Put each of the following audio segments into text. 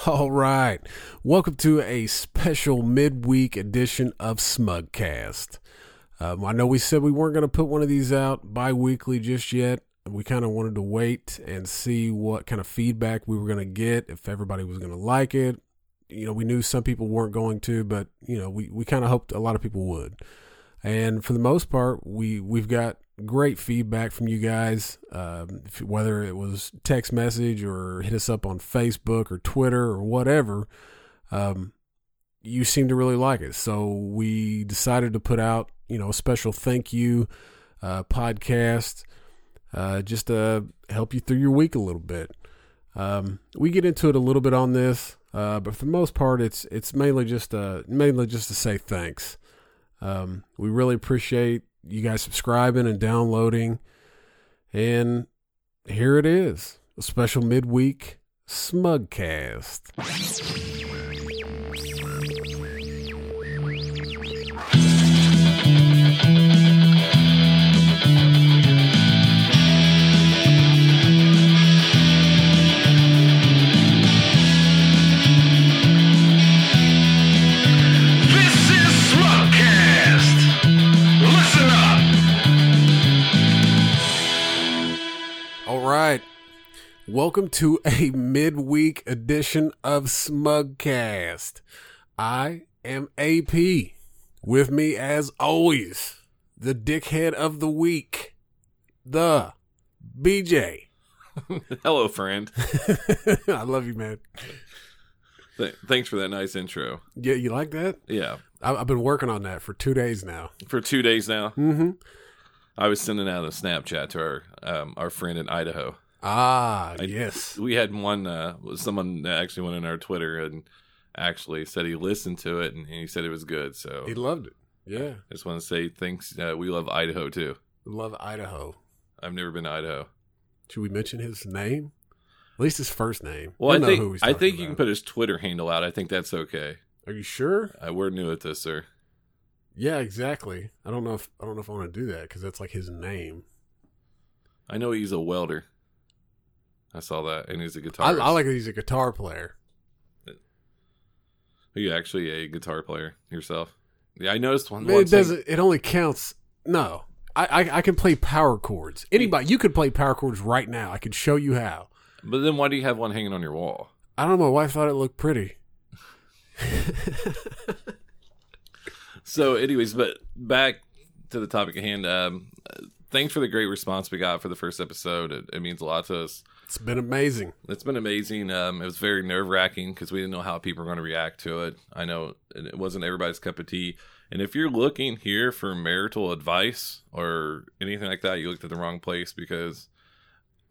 All right. Welcome to a special midweek edition of Smugcast. Um, I know we said we weren't going to put one of these out bi weekly just yet. We kind of wanted to wait and see what kind of feedback we were going to get, if everybody was going to like it. You know, we knew some people weren't going to, but, you know, we, we kind of hoped a lot of people would. And for the most part, we, we've got great feedback from you guys, if, whether it was text message or hit us up on Facebook or Twitter or whatever. Um, you seem to really like it, so we decided to put out, you know, a special thank you uh, podcast, uh, just to help you through your week a little bit. Um, we get into it a little bit on this, uh, but for the most part, it's it's mainly just uh mainly just to say thanks. Um, we really appreciate you guys subscribing and downloading. And here it is a special midweek Smugcast. All right. Welcome to a midweek edition of Smugcast. I am AP. With me, as always, the dickhead of the week, the BJ. Hello, friend. I love you, man. Th- thanks for that nice intro. Yeah, you like that? Yeah. I- I've been working on that for two days now. For two days now, Mm-hmm. I was sending out a Snapchat to our um, our friend in Idaho. Ah, I- yes. We had one. Uh, someone actually went on our Twitter and actually said he listened to it and he said it was good. So He loved it. Yeah. I just want to say thanks. Uh, we love Idaho too. Love Idaho. I've never been to Idaho. Should we mention his name? At least his first name. Well, I know think who he's I think you can put his Twitter handle out. I think that's okay. Are you sure? Uh, we're new at this, sir. Yeah, exactly. I don't know if I don't know if I want to do that because that's like his name. I know he's a welder. I saw that, and he's a guitarist. I like that he's a guitar player. Are you actually a guitar player yourself? Yeah, I noticed one. It doesn't. It only counts. No, I, I I can play power chords. Anybody, you could play power chords right now. I could show you how. But then why do you have one hanging on your wall? I don't know. My wife thought it looked pretty. So, anyways, but back to the topic at hand. Um, thanks for the great response we got for the first episode. It, it means a lot to us. It's been amazing. It's been amazing. Um, it was very nerve wracking because we didn't know how people were going to react to it. I know it wasn't everybody's cup of tea. And if you're looking here for marital advice or anything like that, you looked at the wrong place because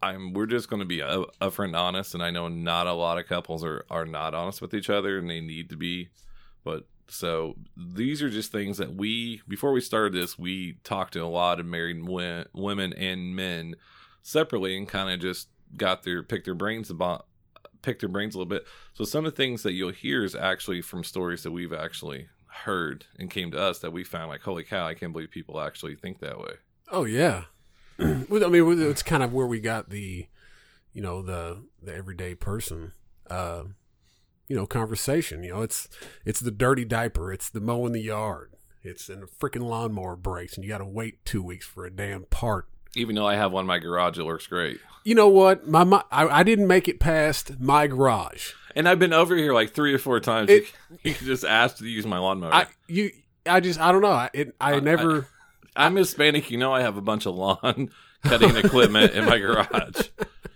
I'm. We're just going to be up- upfront and honest. And I know not a lot of couples are are not honest with each other, and they need to be. But so these are just things that we before we started this, we talked to a lot of married wo- women and men separately and kind of just got their pick their brains about pick their brains a little bit. So some of the things that you'll hear is actually from stories that we've actually heard and came to us that we found like holy cow, I can't believe people actually think that way. Oh yeah. I mean, it's kind of where we got the, you know, the the everyday person, uh, you know, conversation. You know, it's it's the dirty diaper, it's the mowing the yard, it's and the freaking lawnmower breaks, and you got to wait two weeks for a damn part. Even though I have one in my garage, it works great. You know what? My, my I, I didn't make it past my garage. And I've been over here like three or four times. It- you, you just asked to use my lawnmower. I you I just I don't know. I it, I I- never. I'm Hispanic. You know, I have a bunch of lawn cutting equipment in my garage.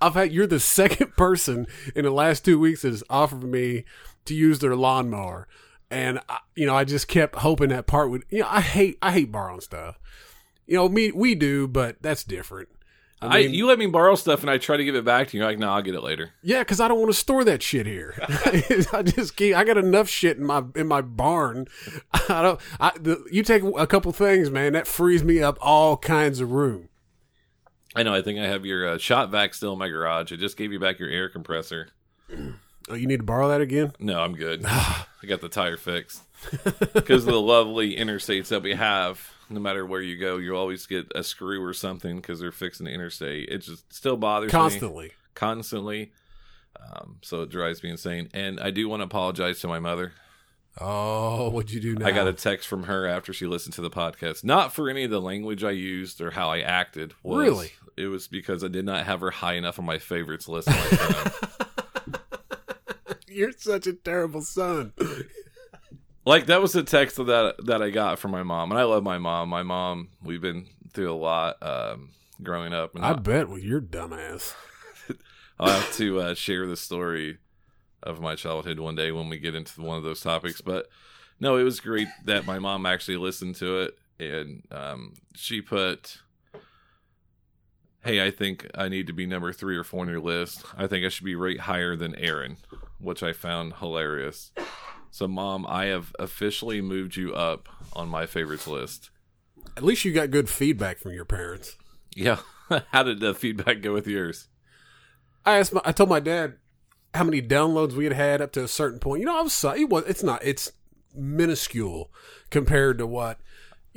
I've had you're the second person in the last two weeks that has offered me to use their lawnmower, and I, you know I just kept hoping that part would. You know I hate I hate borrowing stuff. You know me we do, but that's different. I, you let me borrow stuff and I try to give it back to you. You're like, no, I'll get it later. Yeah, because I don't want to store that shit here. I just keep. I got enough shit in my in my barn. I don't. I the, you take a couple things, man. That frees me up all kinds of room. I know. I think I have your uh, shop vac still in my garage. I just gave you back your air compressor. Oh, you need to borrow that again? No, I'm good. I got the tire fixed because of the lovely interstates that we have. No matter where you go, you always get a screw or something because they're fixing the interstate. It just still bothers me Constantly. constantly. Um, so it drives me insane. And I do want to apologize to my mother. Oh, what'd you do now? I got a text from her after she listened to the podcast. Not for any of the language I used or how I acted. Was, Really? It was because I did not have her high enough on my favorites list. on my phone. You're such a terrible son. like that was the text that that I got from my mom, and I love my mom. My mom, we've been through a lot um, growing up, and I I, bet with your dumbass. I'll have to uh, share the story of my childhood one day when we get into one of those topics. But no, it was great that my mom actually listened to it, and um, she put, "Hey, I think I need to be number three or four on your list. I think I should be rate higher than Aaron," which I found hilarious. So, mom, I have officially moved you up on my favorites list. At least you got good feedback from your parents. Yeah. How did the feedback go with yours? I asked my, I told my dad how many downloads we had had up to a certain point. You know, I was it was it's not it's minuscule compared to what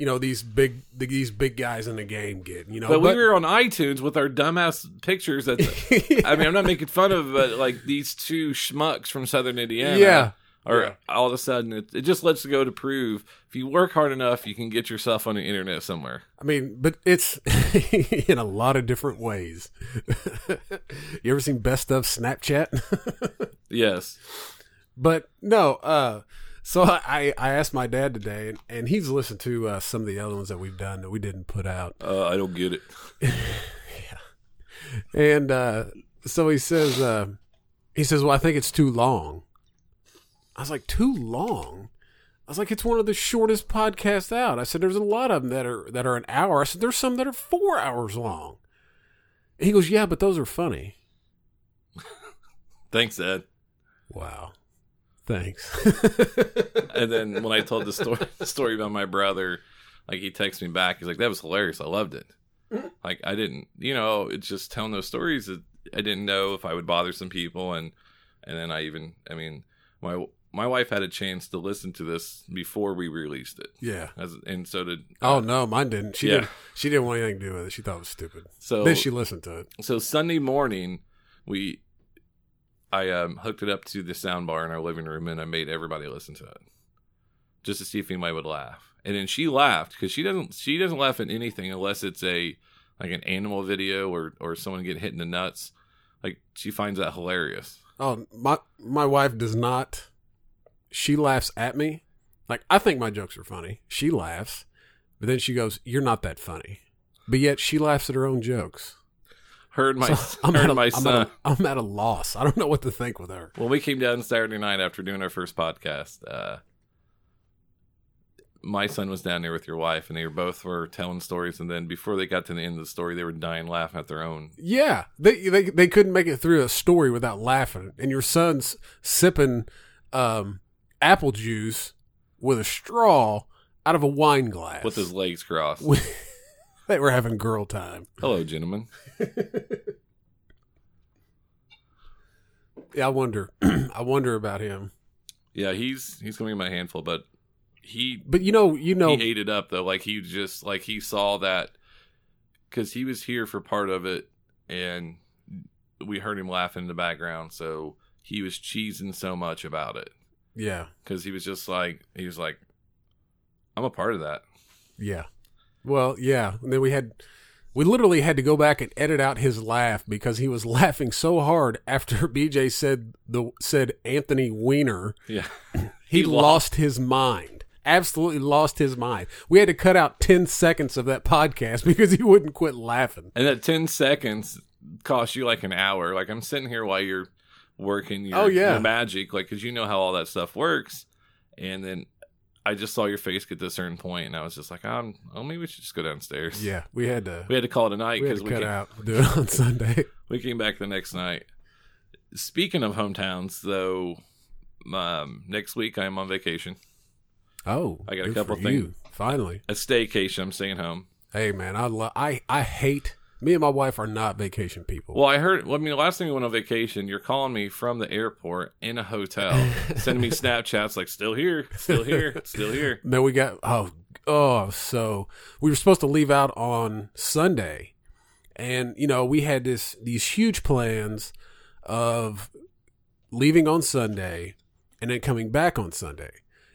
you know these big these big guys in the game get. You know, But, we were on iTunes with our dumbass pictures. At the, I mean, I'm not making fun of, but like these two schmucks from Southern Indiana. Yeah. Or Yeah. all of a sudden, it, it just lets go to prove if you work hard enough, you can get yourself on the internet somewhere. I mean, but it's in a lot of different ways. you ever seen Best of Snapchat? Yes. but no, uh, so I, I asked my dad today, and, and he's listened to uh, some of the other ones that we've done that we didn't put out. Uh, I don't get it. Yeah. And uh, so he says, uh, he says, well, I think it's too long. I was like, too long? I was like, it's one of the shortest podcasts out. I said, there's a lot of them that are that are an hour. I said, there's some that are four hours long. And he goes, yeah, but those are funny. Thanks, Ed. Wow, thanks. And then when I told the story, the story about my brother, like he texted me back. He's like, "That was hilarious. I loved it." Like I didn't, you know, it's just telling those stories. I didn't know if I would bother some people, and and then I even, I mean, my my wife had a chance to listen to this before we released it, yeah. As, and so did. Uh, oh no, mine didn't. She Yeah. didn't. She didn't want anything to do with it. She thought it was stupid. so then she listened to it. so Sunday morning, we, I um, hooked it up to the sound bar in our living room, and I made everybody listen to it, just to see if anybody would laugh. And then she laughed because she doesn't she doesn't laugh at anything unless it's a like an animal video or or someone getting hit in the nuts. Like she finds that hilarious. Oh, my my wife does not. She laughs at me. Like I think my jokes are funny. She laughs, but then she goes, "You're not that funny." But yet she laughs at her own jokes. Heard my So I'm, heard at a, my I'm, son at a, I'm at a loss. I don't know what to think with her. when we came down Saturday night after doing our first podcast. uh my son was down there with your wife, and they were both were telling stories. And then before they got to the end of the story, they were dying laughing at their own Yeah, they they they couldn't make it through a story without laughing. And your son's sipping um, apple juice with a straw out of a wine glass. with his legs crossed. they were having girl time. Hello, gentlemen. Yeah, I wonder. I wonder about him. Yeah, he's he's gonna be my handful, but he But you know, you know, he ate it up though. Like he just like he saw that because he was here for part of it, and we heard him laughing in the background. So he was cheesing so much about it yeah, because he was just like he was like, I'm a part of that. yeah. Well, yeah. And then we had, we literally had to go back and edit out his laugh because he was laughing so hard after BJ said the said Anthony Weiner. Yeah, He, He lost his mind. Absolutely lost his mind. We had to cut out 10 seconds of that podcast because he wouldn't quit laughing. and that ten seconds cost you like an hour. Like I'm sitting here while you're working your, Oh, yeah. your magic, like because you know how all that stuff works, and then. I just saw your face get to a certain point, and I was just like, um, "Oh, maybe we should just go downstairs." Yeah, we had to We had to call it a night we had because to we, cut came, out do it on Sunday. we came back the next night. Speaking of hometowns, though, um, next week I'm on vacation, Oh, I got a couple things- you. Finally. a staycation. I'm staying home. Hey man, I lo- I I hate me and my wife are not vacation people. Well, I heard. Well, I mean, the last time we went on vacation, you're calling me from the airport in a hotel, sending me Snapchats like, "Still here, still here, still here." Man, we got oh oh so we were supposed to leave out on Sunday, and you know we had this these huge plans of leaving on Sunday and then coming back on Sunday.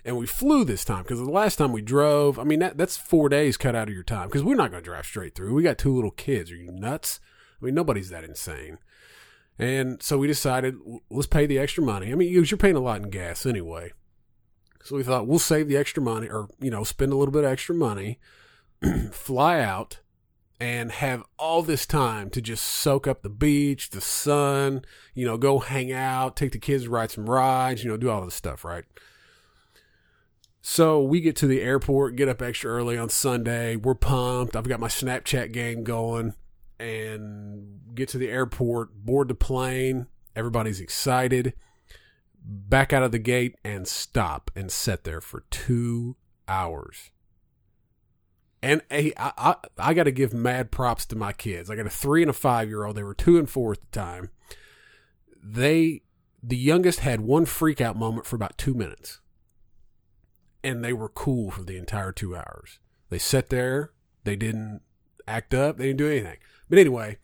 And we flew this time because the last time we drove, I mean, that, that's four days cut out of your time because we're not going to drive straight through. We got two little kids. Are you nuts? I mean, nobody's that insane. And so we decided let's pay the extra money. I mean, you- you're paying a lot in gas anyway. So we thought we'll save the extra money or, you know, spend a little bit of extra money, fly out, and have all this time to just soak up the beach, the sun, you know, go hang out, take the kids ride some rides, you know, do all this stuff, right? So we get to the airport, get up extra early on Sunday. We're pumped. I've got my Snapchat game going and get to the airport, board the plane. Everybody's excited. Back out of the gate and stop and sit there for two hours. And hey, I, got to give mad props to my kids. I got a three and a five year old. They were two and four at the time. They, the youngest had one freak out moment for about two minutes. And they were cool for the entire two hours. They sat there. They didn't act up. They didn't do anything. But anyway,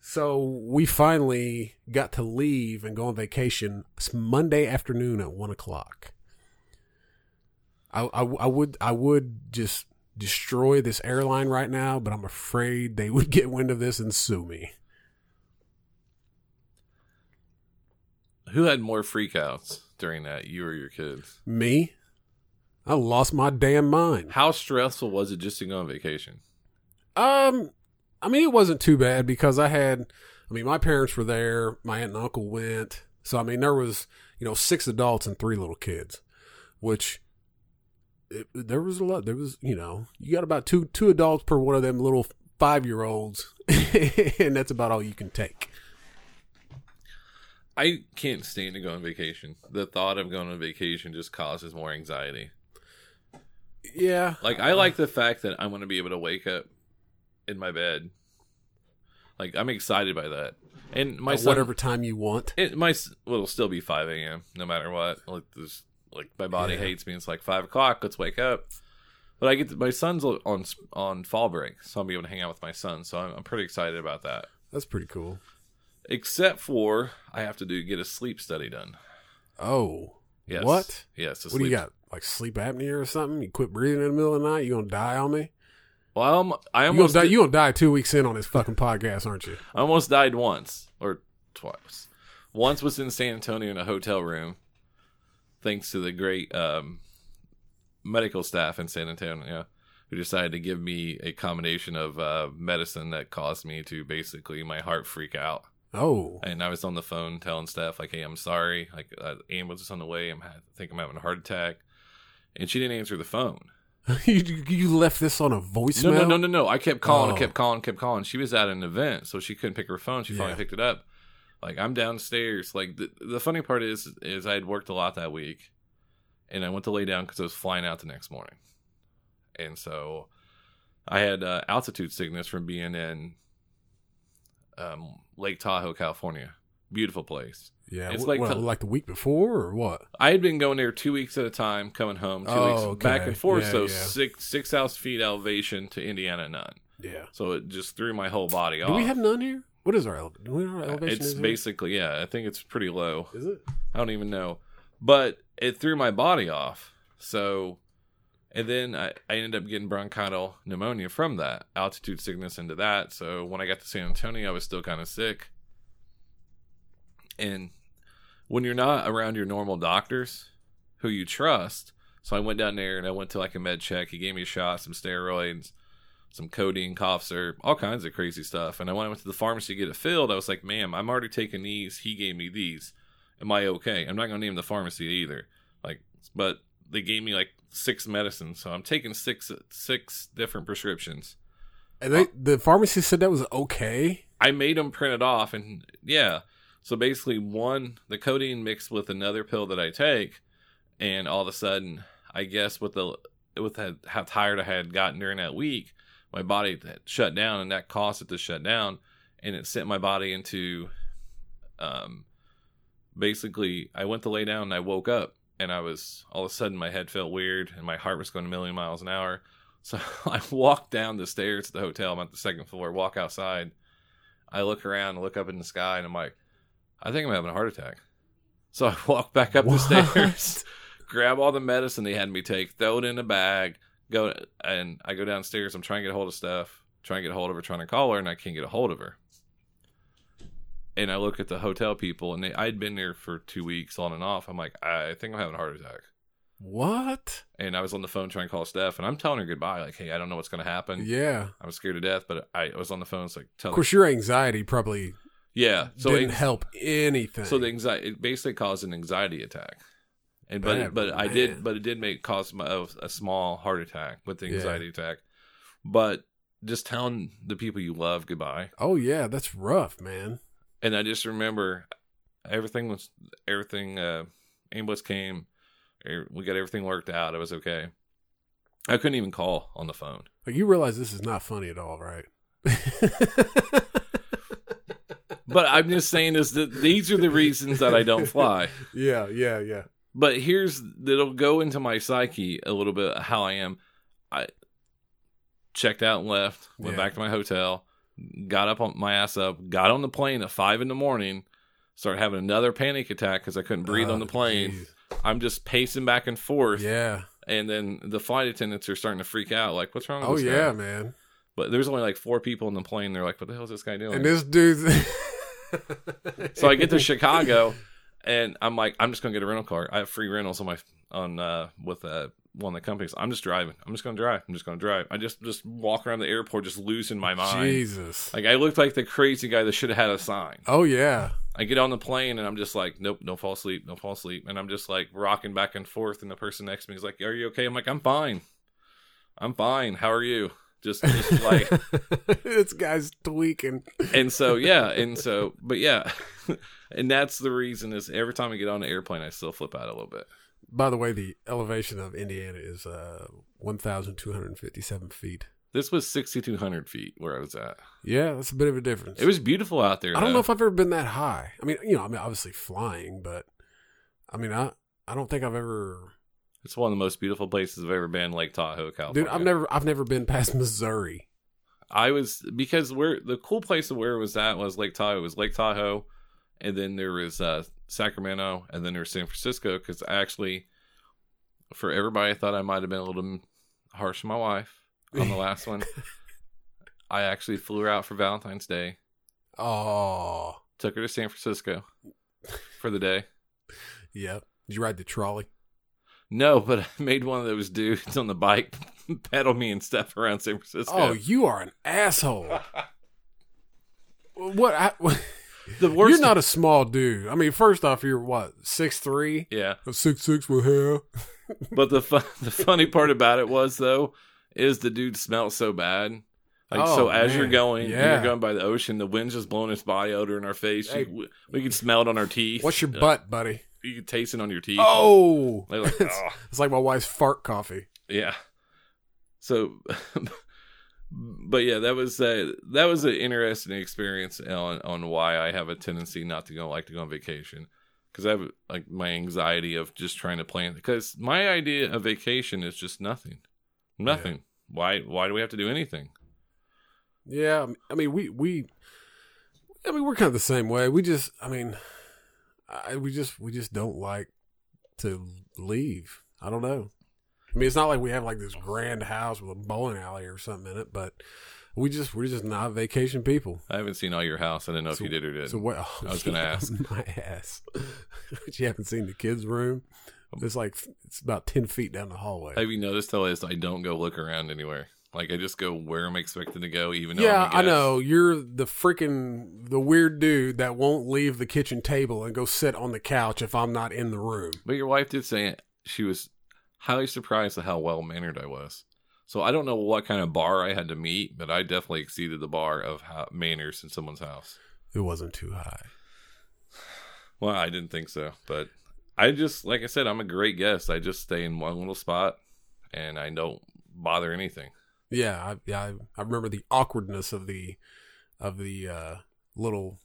so we finally got to leave and go on vacation It's Monday afternoon at one o'clock. I, I, I would I would just destroy this airline right now, but I'm afraid they would get wind of this and sue me. Who had more freakouts during that? You or your kids? Me? I lost my damn mind. How stressful was it just to go on vacation? Um, I mean, it wasn't too bad because I had, I mean, my parents were there, my aunt and uncle went. So, I mean, there was, you know, six adults and three little kids, which it, there was a lot. There was, you know, you got about two, two adults per one of them little five year olds, and that's about all you can take. I can't stand to go on vacation. The thought of going on vacation just causes more anxiety. Yeah. Like I like the fact that I'm going to be able to wake up in my bed. Like I'm excited by that. And my son, whatever time you want. it my well, it'll still be 5 a.m. no matter what. Like this, like my body Yeah. hates me. It's like five o'clock. Let's wake up. But I get to, my son's on on fall break, so I'll be able to hang out with my son. So I'm, I'm pretty excited about that. That's pretty cool. Except for I have to do get a sleep study done. Oh. Yes. What? Yes. What do you got? Like sleep apnea or something? You quit breathing in the middle of the night? You gonna die on me? Well, I'm, I You gonna almost die? did- You gonna die two weeks in on this fucking podcast, aren't you? I almost died once or twice. Once was in San Antonio in a hotel room, thanks to the great um, medical staff in San Antonio who decided to give me a combination of uh, medicine that caused me to basically my heart freak out. Oh. And I was on the phone telling staff like, "Hey, I'm sorry. Like, uh, ambulance is on the way. I'm I think I'm having a heart attack." And she didn't answer the phone. you, you left this on a voicemail? No, no, no, no, no. I kept calling, Oh. I kept calling, kept calling. She was at an event, so she couldn't pick her phone. She finally picked it up. Like I'm downstairs. Like the the funny part is, is I had worked a lot that week, and I went to lay down because I was flying out the next morning, and so I had uh, altitude sickness from being in um, Lake Tahoe, California. Beautiful place. Yeah, It's like like the week before or what? I had been going there two weeks at a time, coming home two Oh, weeks okay. back and forth. Yeah, so yeah. six six thousand feet elevation to Indiana none. Yeah. So it just threw my whole body Do off. Do we have none here? What is our, ele- do we know our uh, elevation? it's is here? basically yeah. I think it's pretty low. Is it? I don't even know, but it threw my body off. So, and then I, I ended up getting bronchial pneumonia from that altitude sickness into that. So when I got to San Antonio, I was still kind of sick. And when you're not around your normal doctors who you trust, so I went down there and I went to like a med check. He gave me a shot, some steroids, some codeine, cough syrup, all kinds of crazy stuff. And I went to the pharmacy to get it filled, I was like, ma'am, I'm already taking these. He gave me these. Am I okay? I'm not going to name the pharmacy either. Like, but they gave me like six medicines. So I'm taking six, six different prescriptions. And they, the pharmacy said that was okay. I made them print it off, and yeah. So basically, one the codeine mixed with another pill that I take, and all of a sudden, I guess with the with the, how tired I had gotten during that week, my body shut down, and that caused it to shut down, and it sent my body into, um, basically, I went to lay down, and I woke up, and I was all of a sudden my head felt weird, and my heart was going a million miles an hour. So I walk down the stairs to the hotel. I'm at the second floor. Walk outside. I look around, look up in the sky, and I'm like, I think I'm having a heart attack. So I walk back up What? the stairs, grab all the medicine they had me take, throw it in a bag, go and I go downstairs. I'm trying to get a hold of stuff, trying to get a hold of her, trying to call her, and I can't get a hold of her. And I look at the hotel people, and they, I'd been there for two weeks on and off. I'm like, I think I'm having a heart attack. What? And I was on the phone trying to call Steph, and I'm telling her goodbye, like, hey, I don't know what's going to happen. Yeah. I was scared to death, but I, I was on the phone. It's like, tell Of course, your anxiety probably yeah. So didn't anx- help anything. So the anxiety it basically caused an anxiety attack, and but Bad but I man. did but it did make cause my, a, a small heart attack with the Yeah. anxiety attack, but just telling the people you love goodbye, oh yeah, that's rough, man. And I just remember everything was everything. Uh, ambulance came, er- we got everything worked out. It was okay. I couldn't even call on the phone. Like you realize this is not funny at all, right? But I'm just saying is that these are the reasons that I don't fly. yeah, yeah, yeah. But here's that'll go into my psyche a little bit how I am. I checked out and left, went Yeah. back to my hotel, got up on my ass up, got on the plane at five in the morning, started having another panic attack because I couldn't breathe on the Oh, plane. geez. I'm just pacing back and forth, Yeah. and then the flight attendants are starting to freak out, like, "What's wrong with Oh yeah, guy?" man. But there's only like four people in the plane. They're like, "What the hell is this guy doing?" And this dude's So I get to Chicago, and I'm like, I'm just gonna get a rental car. I have free rentals on my on uh with uh one of the companies. I'm just driving. I'm just gonna drive. I'm just gonna drive. I just just walk around the airport, just losing my mind. Jesus. Like I looked like the crazy guy that should have had a sign. Oh yeah. I get on the plane and I'm just like, nope, don't fall asleep, don't fall asleep, and I'm just like rocking back and forth. And the person next to me is like, "Are you okay?" I'm like, "I'm fine. I'm fine. How are you?" Just, just like this guy's tweaking. and so yeah and so but yeah and that's the reason is every time i get on an airplane i still flip out a little bit By the way, the elevation of Indiana is uh, 1,257 feet. this was 6200 feet where i was at Yeah, that's a bit of a difference. it was beautiful out there I don't though. know if I've ever been that high. I mean, you know, I mean, obviously flying, but I mean, I I don't think I've ever. it's one of the most beautiful places i've ever been lake tahoe california Dude, I've never I've never been past Missouri. i was because where the cool place of where it was at was lake tahoe it was lake tahoe and then there was uh sacramento and then there was san francisco because actually for everybody i thought i might have been a little harsh on my wife on the last one i actually flew her out for valentine's day Oh, took her to san francisco for the day yeah. Did you ride the trolley? no but i made one of those dudes on the bike pedal me and stuff around san francisco Oh, you are an asshole. what? I, the worst you're not a small dude. I mean, first off, you're what six three, yeah six six with hair. But the fun, the funny part about it was though, is the dude smelled so bad. Like Oh, so, as you're going, Yeah. you're going by the ocean. The wind's just blowing its body odor in our face. Hey. You- we, we could smell it on our teeth. What's your Uh, butt, buddy? You could taste it on your teeth. Oh, like, it's, "Oh." it's like my wife's fart coffee. yeah. So, but yeah, that was a, that was an interesting experience on on why I have a tendency not to go like to go on vacation because I have like my anxiety of just trying to plan because my idea of vacation is just nothing, nothing. Why why do we have to do anything? Yeah, I mean, we we, I mean, we're kind of the same way. We just, I mean, I, we just we just don't like to leave. I don't know. I mean, it's not like we have like this grand house with a bowling alley or something in it, but we just we're just not vacation people. I haven't seen all your house. I didn't know So- if you did or didn't. So what? oh, I was gonna ask. my ass. but you haven't seen the kids' room. It's like it's about ten feet down the hallway. have you noticed though? Is I don't go look around anywhere. Like I just go where I'm expected to go, even though Yeah, I know. You're the freaking the weird dude that won't leave the kitchen table and go sit on the couch if I'm not in the room. But your wife did say it. she was highly surprised at how well mannered I was. So I don't know what kind of bar I had to meet, but I definitely exceeded the bar of how, manners in someone's house. It wasn't too high. Well, I didn't think so, but I just like I said, I'm a great guest. I just stay in one little spot, and I don't bother anything. Yeah, I, yeah. I, I remember the awkwardness of the of the uh, little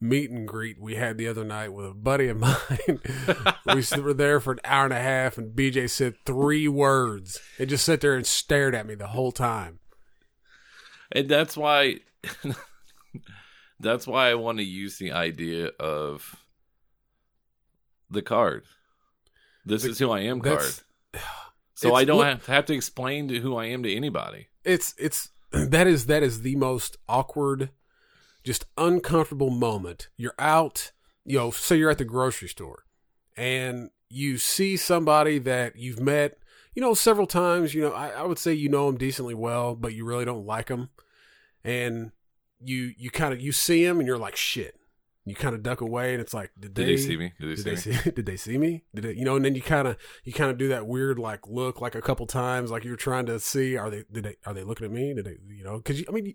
meet and greet we had the other night with a buddy of mine. we were there for an hour and a half, and BJ said three words. It just sat there and stared at me the whole time. and that's why that's why I want to use the idea of the card. This The- is who I am card. So I don't look- have, have to explain to who I am to anybody. it's it's that is that is the most awkward, just uncomfortable moment. You're out, you know, say you're at the grocery store, and you see somebody that you've met, you know, several times. You know, I, I would say you know them decently well, but you really don't like them, and you you kind of you see them and you're like shit. You kind of duck away, and it's like, did Did they, they see me? Did they Did see they me? see? Did they see me? Did they, you know? And then you kind of you kind of do that weird like look like a couple times, like you're trying to see are they did they are they looking at me? Did they you know? Because I mean, you,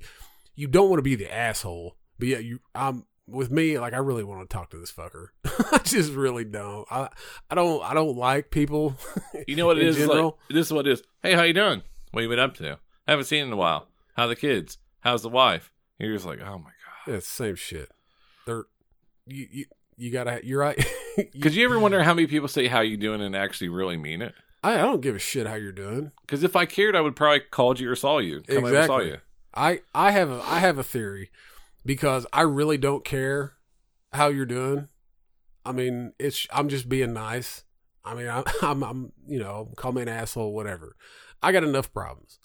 you don't want to be the asshole, but yeah, you I'm with me like I really want to talk to this fucker. I just really don't. I I don't I don't like people. You know what it is? Like, this is what it is. Hey, how you doing? What you been up to? Haven't seen in a while. How the kids? How's the wife? You're just like, oh my god. Yeah, same shit. They're you you you gotta you're right. Because you ever wonder how many people say how you doing and actually really mean it? I, I don't give a shit how you're doing. Because if I cared, I would probably called you or saw you. Come and saw Exactly. you. I I have a I have a theory because I really don't care how you're doing. I mean, it's I'm just being nice. I mean, I'm I'm, I'm you know, call me an asshole, whatever. I got enough problems.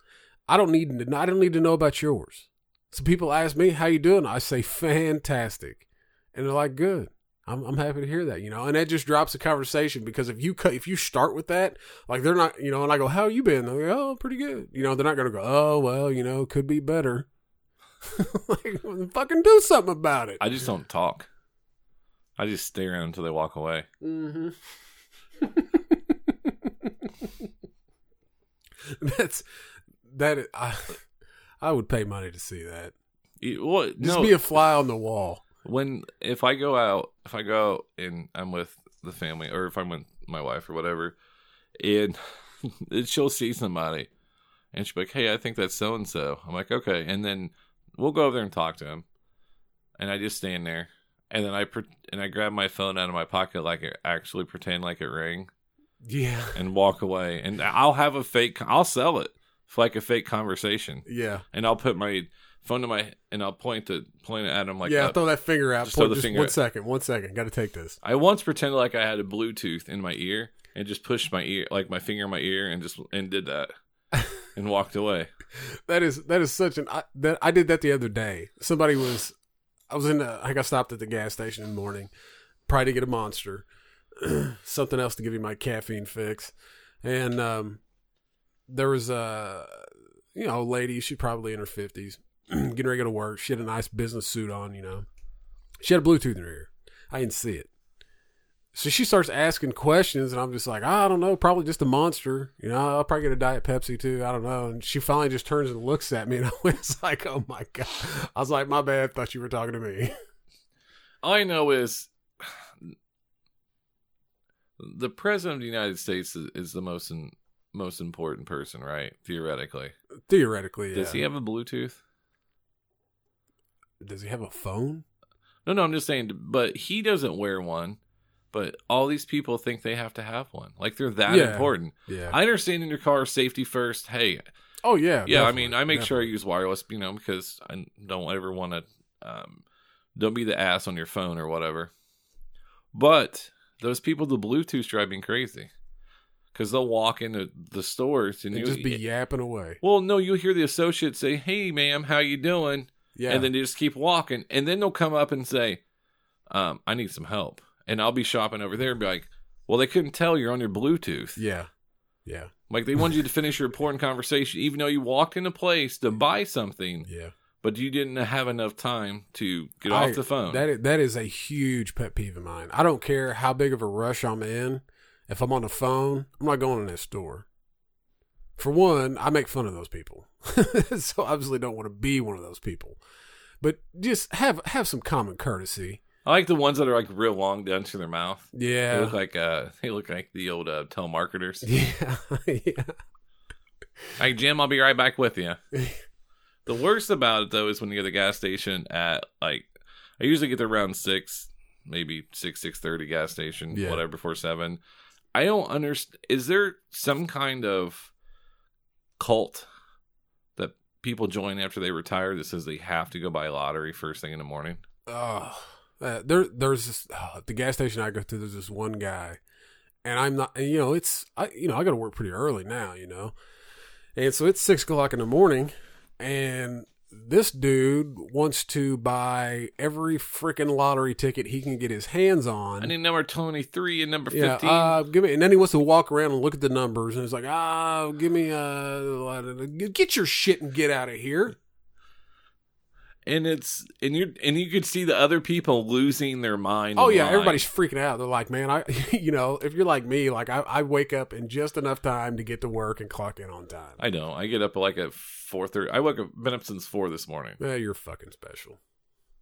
I don't need to. I don't need to know about yours. So people ask me how you doing. I say fantastic, and they're like, good. I'm I'm happy to hear that. You know, and that just drops the conversation because if you cut if you start with that, like they're not, you know, and I go, how you been? They're like, oh, pretty good. You know, they're not gonna go, oh well, you know, could be better. like, fucking do something about it. I just don't talk. I just stare at them until they walk away. Mm-hmm. That's that. is- I I would pay money to see that. What? Just no, be a fly on the wall. when if I go out, if I go out and I'm with the family, or if I'm with my wife or whatever, and she'll see somebody, and she'll be like, "Hey, I think that's so and so." I'm like, "Okay," and then we'll go over there and talk to him, and I just stand there, and then I pre- and I grab my phone out of my pocket like it actually pretend like it rang, Yeah, and walk away, and I'll have a fake, I'll sell it for like a fake conversation, yeah, and I'll put my phone to my and I'll point to point it at him like yeah. up. Throw that finger out. Just Point- throw the just finger one out. second. One second. Got to take this. I once pretended like I had a Bluetooth in my ear and just pushed my ear, like my finger in my ear, and just and did that and walked away. That is that is such an I, that I did that the other day. Somebody was I was in the I got stopped at the gas station in the morning, probably to get a monster, something else to give me my caffeine fix, and um, there was a you know lady. She probably in her fifties, getting ready to go to work. She had a nice business suit on. You know, she had a Bluetooth in her ear. I didn't see it. So she starts asking questions, and I'm just like, I don't know, probably just a monster. You know, I'll probably get a Diet Pepsi too. I don't know. And she finally just turns and looks at me, and I was like, Oh my god! I was like, My bad. Thought you were talking to me. All I know is the president of the United States is, is the most in, most important person, right? Theoretically, Theoretically, yeah. does he have a Bluetooth? Does he have a phone? No, no, I'm just saying. But he doesn't wear one. But all these people think they have to have one. Like they're that Yeah. important. Yeah. I understand in your car safety first. Hey, oh yeah. yeah, I mean, I make sure I use wireless, you know, because I don't ever want to, um, don't be the ass on your phone or whatever. But those people, the Bluetooth drive me crazy because they'll walk into the stores and, And you just be yapping away. well, no, you'll hear the associate say, "Hey, ma'am, how you doing?" Yeah. and then they just keep walking, and then they'll come up and say, um, "I need some help," and I'll be shopping over there and be like, "Well, they couldn't tell you're on your Bluetooth." yeah. Yeah. Like they wanted you to finish your important conversation, even though you walked in a place to buy something, Yeah. but you didn't have enough time to get I- off the phone. That is, that is a huge pet peeve of mine. I don't care how big of a rush I'm in. If I'm on the phone, I'm not going in that store. For one, I make fun of those people, so I obviously don't want to be one of those people. But just have have some common courtesy. I like the ones that are like real long down to their mouth. They Yeah, look like uh, they look like the old uh, telemarketers. yeah, yeah. Hey Jim, I'll be right back with you. the worst about it though is when you get to the gas station at like I usually get there around six, maybe six six thirty gas station, Yeah. whatever before seven. I don't understand. Is there some kind of cult that people join after they retire that says they have to go buy lottery first thing in the morning? Oh, Uh, there, there's this, uh, the gas station I go to. There's this one guy, and I'm not. And, you know, it's I. You know, I got to work pretty early now. You know, and so it's six o'clock in the morning, and this dude wants to buy every freaking lottery ticket he can get his hands on. I need number twenty three and number yeah, fifteen. uh, give me, and then he wants to walk around and look at the numbers, and it's like, ah, give me, uh, get your shit and get out of here. And it's and you and you could see the other people losing their mind. Oh yeah, line. everybody's freaking out. They're like, man, I, you know, if you're like me, like I, I wake up in just enough time to get to work and clock in on time. I know. I get up like at four thirty. I woke up been up since four this morning. Yeah, you're fucking special.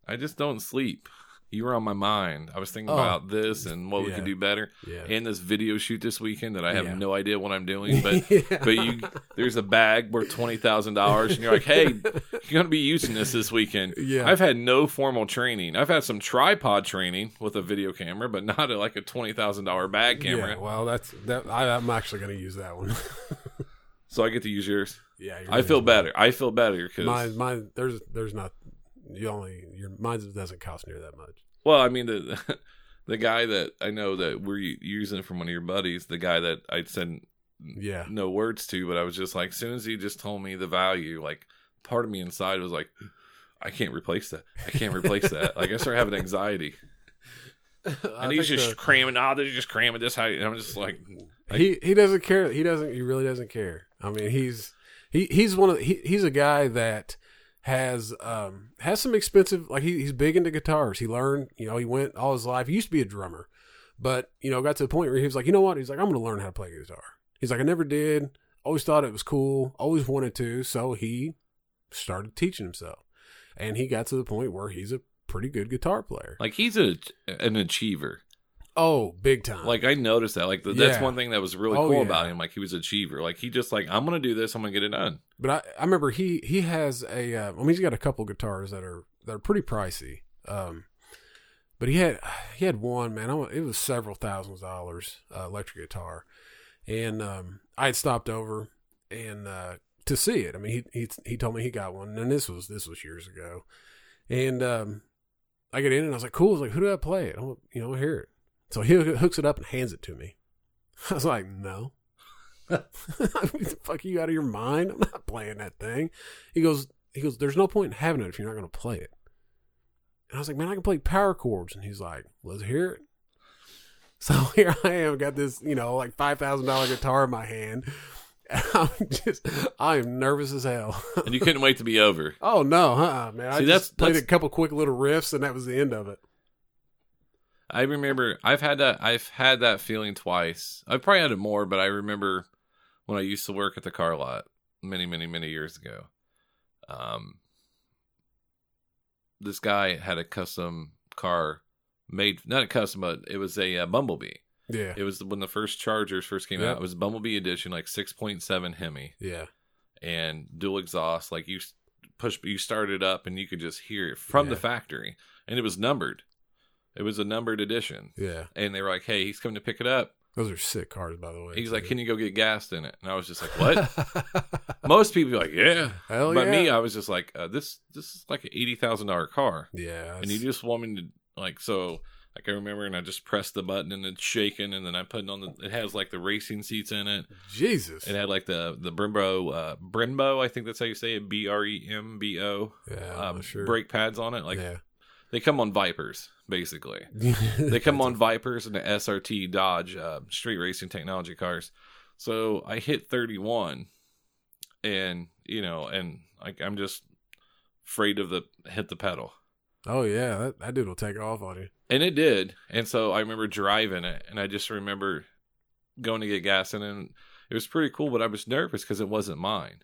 I just don't sleep. You were on my mind. I was thinking Oh. about this and what we could do better. Yeah. And this video shoot this weekend that I have Yeah. no idea what I'm doing. But Yeah. but you there's a bag worth twenty thousand dollars, and you're like, hey, you're gonna be using this this weekend. Yeah. I've had no formal training. I've had some tripod training with a video camera, but not a, like a twenty thousand dollar bag camera. Yeah, well, that's that. I, I'm actually going to use that one. So I get to use yours. yeah, you're I feel better. I feel better because Mine, mine. There's, there's not. You only your mine doesn't cost near that much. Well, I mean the the guy that I know that we're using from one of your buddies, the guy that I said Yeah, no words to, but I was just like, as soon as he just told me the value, like part of me inside was like, I can't replace that. I can't replace that. Like I started having anxiety, and he's just the- cramming. Oh, they're just cramming this height, and I'm just like, I- he he doesn't care. He doesn't. He really doesn't care. I mean, he's he he's one of he, he's a guy that has um has some expensive like he, he's big into guitars. He learned you know he went all his life. He used to be a drummer, but you know got to the point where he was like, you know what? He's like, I'm to learn how to play guitar. He's like, I never did. Always thought it was cool. Always wanted to. So he started teaching himself, and he got to the point where he's a pretty good guitar player. like he's a an achiever. Oh, big time! Like I noticed that. Like the, that's Yeah. one thing that was really Oh, cool yeah. about him. Like he was an achiever. Like he just like I'm gonna do this. I'm gonna get it done. But I, I remember he he has a uh, I mean he's got a couple guitars that are that are pretty pricey. Um, but he had he had one man. I, wa- it was several thousands of dollars uh, electric guitar, and um, I had stopped over and uh, to see it. I mean he he he told me he got one, and this was this was years ago, and um, I get in and I was like, cool. I was like, who did I play it? I want, you know, hear it. So he hooks it up and hands it to me. I was like, no. fuck you out of your mind? I'm not playing that thing. He goes, he goes, there's no point in having it if you're not going to play it. And I was like, man, I can play power chords. And he's like, let's hear it. So here I am, got this, you know, like five thousand dollar guitar in my hand. And I'm just, I am nervous as hell. And you couldn't wait to be over. oh no, uh, man! I just that's- played that's- a couple quick little riffs, and that was the end of it. I remember I've had that I've had that feeling twice. I've probably had it more, but I remember when I used to work at the car lot many, many, many years ago. Um this guy had a custom car made not a custom, but it was a uh, Bumblebee. Yeah, It was when the first Chargers first came Yep. out. It was Bumblebee edition, like six point seven Hemi yeah, and dual exhaust. Like you push, you start it up and you could just hear it from the factory, and it was numbered. It was a numbered edition, yeah. and they were like, "Hey, he's coming to pick it up." Those are sick cars, by the way. He's like, "Can you go get gassed in it?" And I was just like, "What?" Most people are like, "Yeah," Hell but me. I was just like, uh, "This, this is like an eighty thousand dollar car," yeah, and you just want me to like so. Like I remember, and I just pressed the button and it's shaking, and then I put it on the. It has like the racing seats in it. Jesus. It had like the the Brembo, uh, Brembo, I think that's how you say it, B R E M B O, yeah, I'm um, sure. brake pads on it. Like yeah. they come on Vipers, basically. They come on Vipers and the SRT Dodge uh, street racing technology cars. So I hit 31, and you know, and like I'm just afraid of the hit the pedal, Oh yeah, that, that dude will take off on you. and it did. And so I remember driving it, and I just remember going to get gas, and it was pretty cool. But I was nervous because it wasn't mine.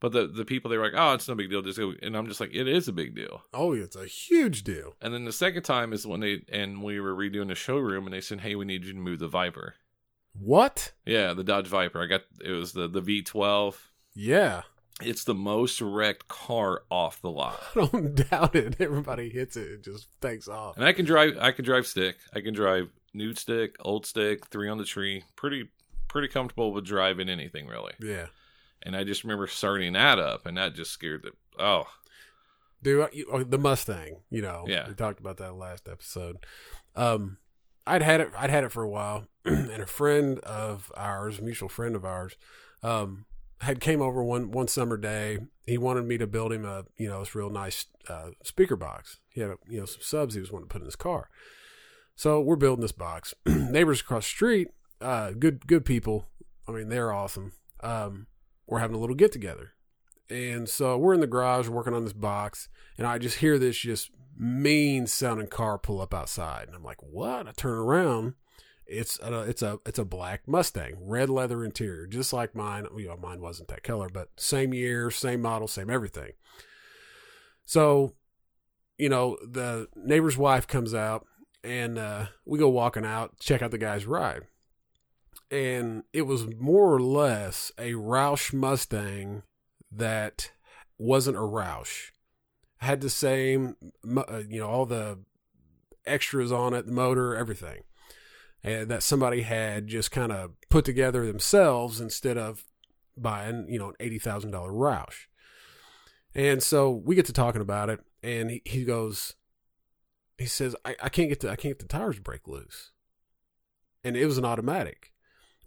But the the people they were like, "Oh, it's no big deal." Just go, and I'm just like, "It is a big deal." Oh, it's a huge deal. And then the second time is when they and we were redoing the showroom, and they said, "Hey, we need you to move the Viper." What? Yeah, the Dodge Viper. I got it was the the V12. Yeah, It's the most wrecked car off the lot. I don't doubt it. Everybody hits it, it just takes off. And I can drive I can drive stick. I can drive new stick, old stick, three on the tree. Pretty pretty comfortable with driving anything really. Yeah, And I just remember starting that up and that just scared the oh. dude. Oh, The Mustang, you know. Yeah. we talked about that last episode. Um, I'd had it. I'd had it for a while, and a friend of ours, mutual friend of ours, um, had came over one one summer day. He wanted me to build him a you know this real nice uh, speaker box. He had a, you know some subs he was wanting to put in his car. So we're building this box. Neighbors across the street, uh, good good people. I mean, they're awesome. Um, we're having a little get together, and so we're in the garage working on this box, and I just hear this just mean sounding car pull up outside, and I'm like, "What?" I turn around. It's a it's a it's a black Mustang, red leather interior, just like mine. You know, mine wasn't that color, but same year, same model, same everything. So, you know, the neighbor's wife comes out, and uh, we go walking out, check out the guy's ride, and it was more or less a Roush Mustang that wasn't a Roush. Had the same, uh, you know, all the extras on it, the motor, everything and that somebody had just kind of put together themselves instead of buying, you know, an eighty thousand dollar Roush. And so we get to talking about it, and he, he goes, he says, I, I can't get the I can't get the tires to break loose. And it was an automatic.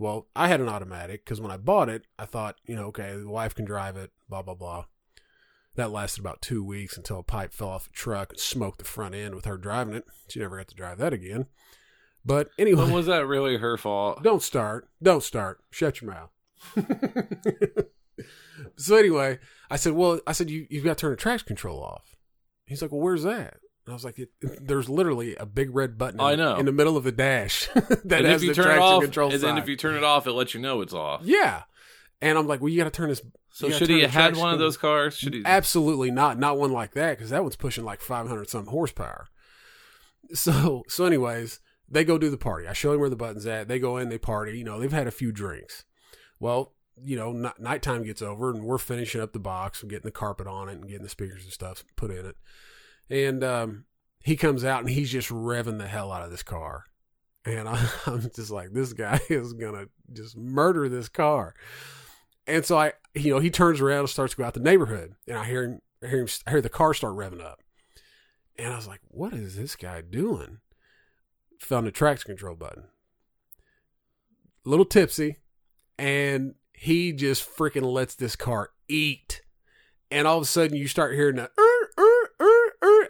Well, I had an automatic because when I bought it, I thought, you know, okay, the wife can drive it, blah blah blah. That lasted about two weeks until a pipe fell off a truck and smoked the front end with her driving it. She never got to drive that again. But anyway, But was that really her fault? don't start. Don't start. Shut your mouth. so anyway, I said, well, I said, you, you've got to turn the traction control off. He's like, well, where's that? And I was like, it, there's literally a big red button in, I know. in the middle of the dash that and has if you the turn it traction off, control and then if you turn it off, it lets you know it's off. yeah. And I'm like, well, you got to turn this. So should he have had one of those cars? Should he? Absolutely not. Not one like that because that one's pushing like 500 something horsepower. So, so anyways, they go do the party. I show them where the button's at. They go in, they party. You know, they've had a few drinks. Well, you know, n- nighttime gets over and we're finishing up the box and getting the carpet on it and getting the speakers and stuff put in it. And um, he comes out and he's just revving the hell out of this car. And I, I'm just like, this guy is going to just murder this car. And so I, you know, he turns around and starts to go out the neighborhood, and I hear him, I hear him, I hear the car start revving up, and I was like, "What is this guy doing?" Found the traction control button. A little tipsy, and he just freaking lets this car eat, and all of a sudden you start hearing the.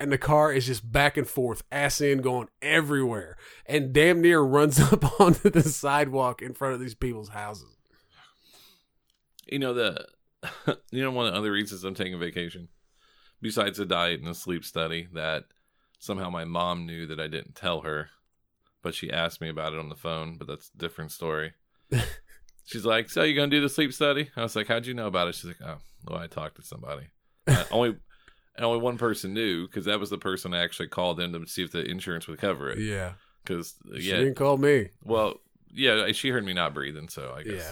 And the car is just back and forth, ass in, going everywhere, and damn near runs up onto the sidewalk in front of these people's houses. You know the, you know one of the other reasons I'm taking vacation, besides the diet and the sleep study, that somehow my mom knew that I didn't tell her, but she asked me about it on the phone. But that's a different story. She's like, "So you gonna do the sleep study?" I was like, "How'd you know about it?" She's like, "Oh, well, I talked to somebody." Uh, only, and only one person knew because that was the person I actually called in to see if the insurance would cover it. Yeah. Because yeah, She didn't call me. well, yeah, she heard me not breathing, so I guess. Yeah.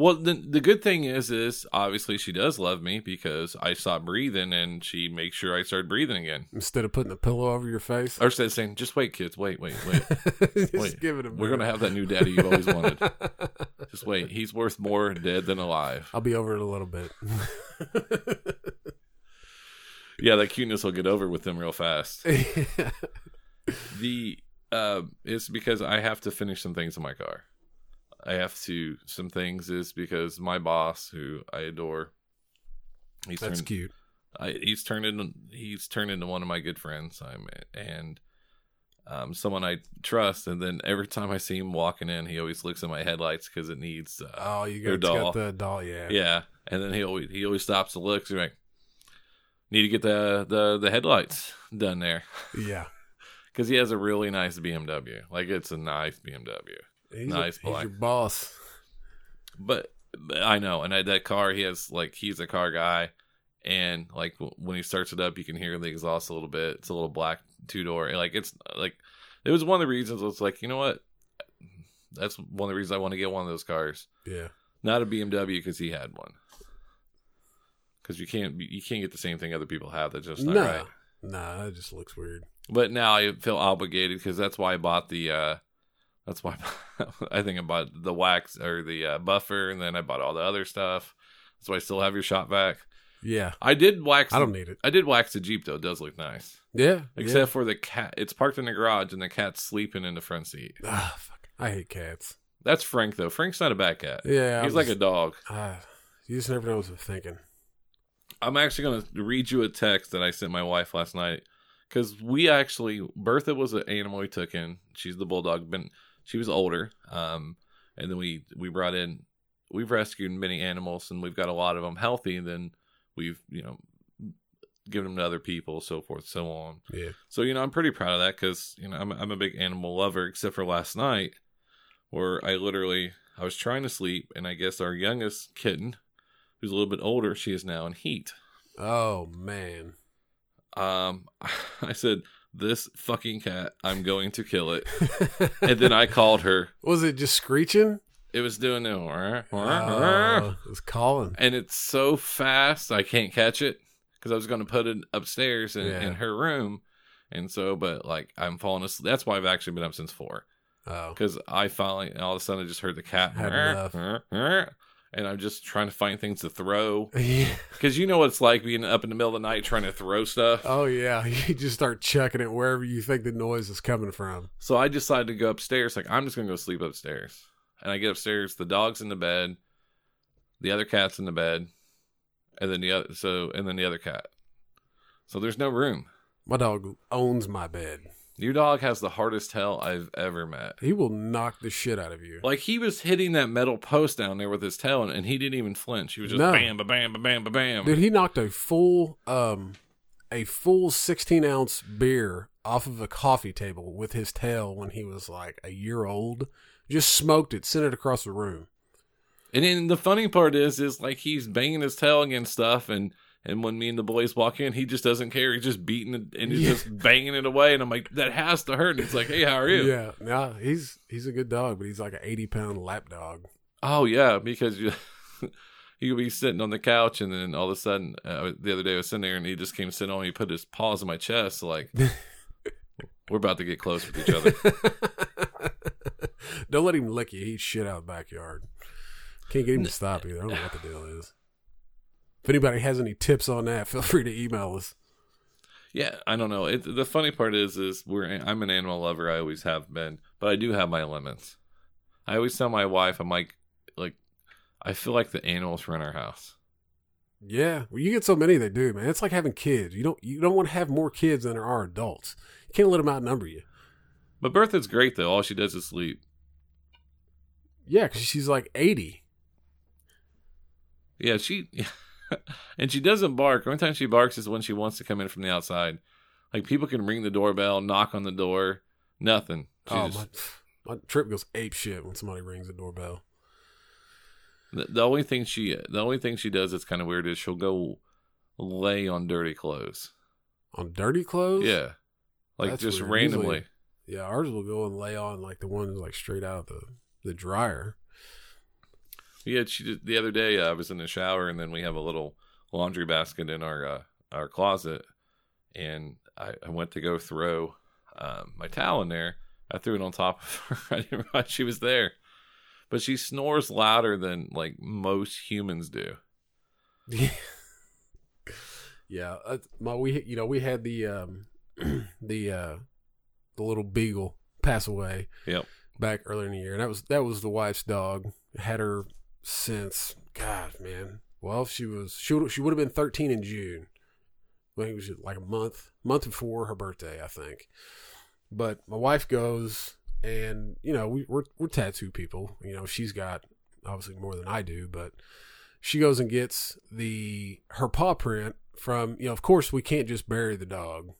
Well, the the good thing is, is obviously she does love me because I stopped breathing and she makes sure I start breathing again. Instead of putting a pillow over your face, Or instead of saying, "Just wait, kids, wait, wait, wait. just wait. give it a We're gonna have that new daddy you've always wanted. Just wait. He's worth more dead than alive." I'll be over it a little bit. Yeah, that cuteness will get over with them real fast. The uh, it's because I have to finish some things in my car. I have to. Some things is because my boss, who I adore, he's That's turned, cute. I, he's turned into he's turned into one of my good friends. I'm and um, someone I trust. And then every time I see him walking in, he always looks at my headlights because it needs. Uh, Oh, you got, doll. got the doll, yeah. yeah, and then he always he always stops to look. He's like, need to get the the the headlights done there Yeah. because he has a really nice BMW. Like it's a nice BMW. He's, Nice a, he's your boss. But, but I know, and I, that car, he has like he's a car guy, and like w- when he starts it up, you can hear the exhaust a little bit. It's a little black two door. Like it's like it was one of the reasons. It's like, you know what? That's one of the reasons I want to get one of those cars, Yeah. not a BMW because he had one. Because you can't you can't get the same thing other people have. That's just not No. right. Nah, that just looks weird. But now I feel obligated because that's why I bought the. uh That's why I think I bought the wax or the uh, buffer, and then I bought all the other stuff. That's why I still have your shop vac. Yeah, I did wax. I don't need it. I did wax the Jeep though. It does look nice, Yeah, except for the cat. It's parked in the garage and the cat's sleeping in the front seat. yeah. Ah, fuck. I hate cats. That's Frank though. Frank's not a bad cat. Yeah, He's I'm like a dog. Ah, you just never know what they're thinking. I'm actually going to read you a text that I sent my wife last night because we actually Bertha was an animal we took in. She's the bulldog, but she was older. Um, and then we we brought in. We've rescued many animals, and we've got a lot of them healthy. And then we've you know given them to other people, so forth, so on. Yeah, So you know, I'm pretty proud of that because you know I'm I'm a big animal lover, except for last night, where I literally I was trying to sleep, and I guess our youngest kitten, who's a little bit older, she is now in heat. Oh man. Um, I said this fucking cat, I'm going to kill it, and then I called her. was it just screeching? It was doing the Oh, it was calling. and it's so fast I can't catch it because I was going to put it upstairs in, Yeah. in her room, and so but like I'm falling asleep. That's why I've actually been up since four. Oh, because I finally all of a sudden I just heard the cat Had enough. and I'm just trying to find things to throw because you know what it's like being up in the middle of the night trying to throw stuff. Oh yeah. You just start chucking it wherever you think the noise is coming from. So I decided to go upstairs. Like I'm just gonna go sleep upstairs, and I get upstairs. The dog's in the bed, the other cat's in the bed, and then the other so and then the other cat. So there's no room. My dog owns my bed. Your dog has the hardest hell I've ever met. He will knock the shit out of you. Like he was hitting that metal post down there with his tail, and, and he didn't even flinch. He was just No. bam, ba bam, ba bam, ba bam. Dude, he knocked a full um a full 16 ounce beer off of a coffee table with his tail when he was like a year old. Just smoked it, sent it across the room. And then the funny part is, is like he's banging his tail against stuff, and and when me and the boys walk in, he just doesn't care. He's just beating it and he's Yeah. just banging it away. And I'm like, that has to hurt. And he's like, hey, how are you? Yeah, no, he's he's a good dog, but he's like an 80 pound lap dog. Oh yeah, because you. He would be sitting on the couch, and then all of a sudden, uh, the other day I was sitting there, and he just came sitting on me. He put his paws on my chest, like we're about to get close with each other. Don't let him lick you. He's shit out the backyard. Can't get him to stop either. I don't know what the deal is. If anybody has any tips on that, feel free to email us. Yeah, I don't know. It, the funny part is, is we're I'm an animal lover. I always have been, but I do have my limits. I always tell my wife, I'm like, like, I feel like the animals run our house. Yeah, well, you get so many they do, man. It's like having kids. You don't you don't want to have more kids than there are adults. You can't let them outnumber you. But Bertha's great though. All she does is sleep. Yeah, because she's like 80. Yeah, she, and she doesn't bark. The Only time she barks is when she wants to come in from the outside. Like people can ring the doorbell, knock on the door, nothing. She oh, just- my, my trip goes ape shit when somebody rings the doorbell. The, the only thing she the only thing she does that's kind of weird is she'll go lay on dirty clothes. On dirty clothes? Yeah, like That's just weird. randomly. Usually- Yeah, ours will go and lay on like the ones like straight out of the, the dryer. Yeah, she did, the other day uh, I was in the shower and then we have a little laundry basket in our uh, our closet, and I, I went to go throw um, my towel in there. I threw it on top of her. I didn't realize she was there, but she snores louder than like most humans do. yeah, uh, my we you know we had the um the uh the little beagle pass away Yep. back earlier in the year, and that was that was the wife's dog. Had her since God man. Well, she was she would she would have been thirteen in June. I think it was like a month month before her birthday, I think. But my wife goes, and you know we, we're we're tattoo people. You know she's got obviously more than I do, but she goes and gets the her paw print from you know of course we can't just bury the dog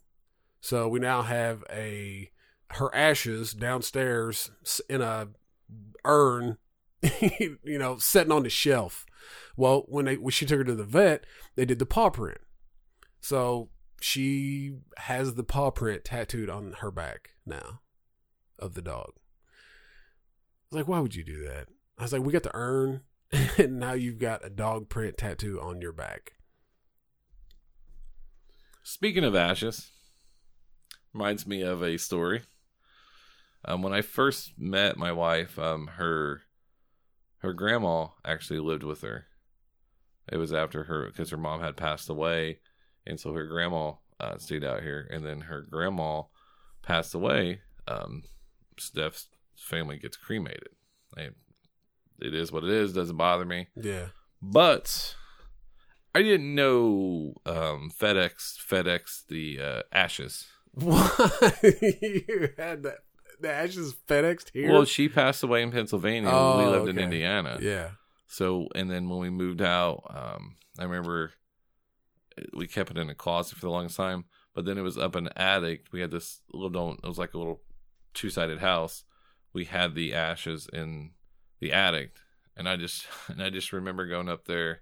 so we now have a her ashes downstairs in a urn you know sitting on the shelf well when they when she took her to the vet they did the paw print so she has the paw print tattooed on her back now of the dog I was like why would you do that I was like we got the urn and now you've got a dog print tattoo on your back. Speaking of ashes, reminds me of a story. Um, when I first met my wife, um, her her grandma actually lived with her, It was after her because her mom had passed away, and so her grandma uh, stayed out here, and then her grandma passed away. Um, Steph's family gets cremated. They, it is what it is. Doesn't bother me. Yeah. But I didn't know um, FedEx FedEx the uh, ashes. What? you had that the ashes FedExed here? Well, she passed away in Pennsylvania. Oh, we lived in. Indiana. yeah. So, and then when we moved out, um, I remember we kept it in a closet for the longest time. But then it was up in the attic. We had this little, don't, it was like a little two sided house. We had the ashes in the attic, and I just, and I just remember going up there,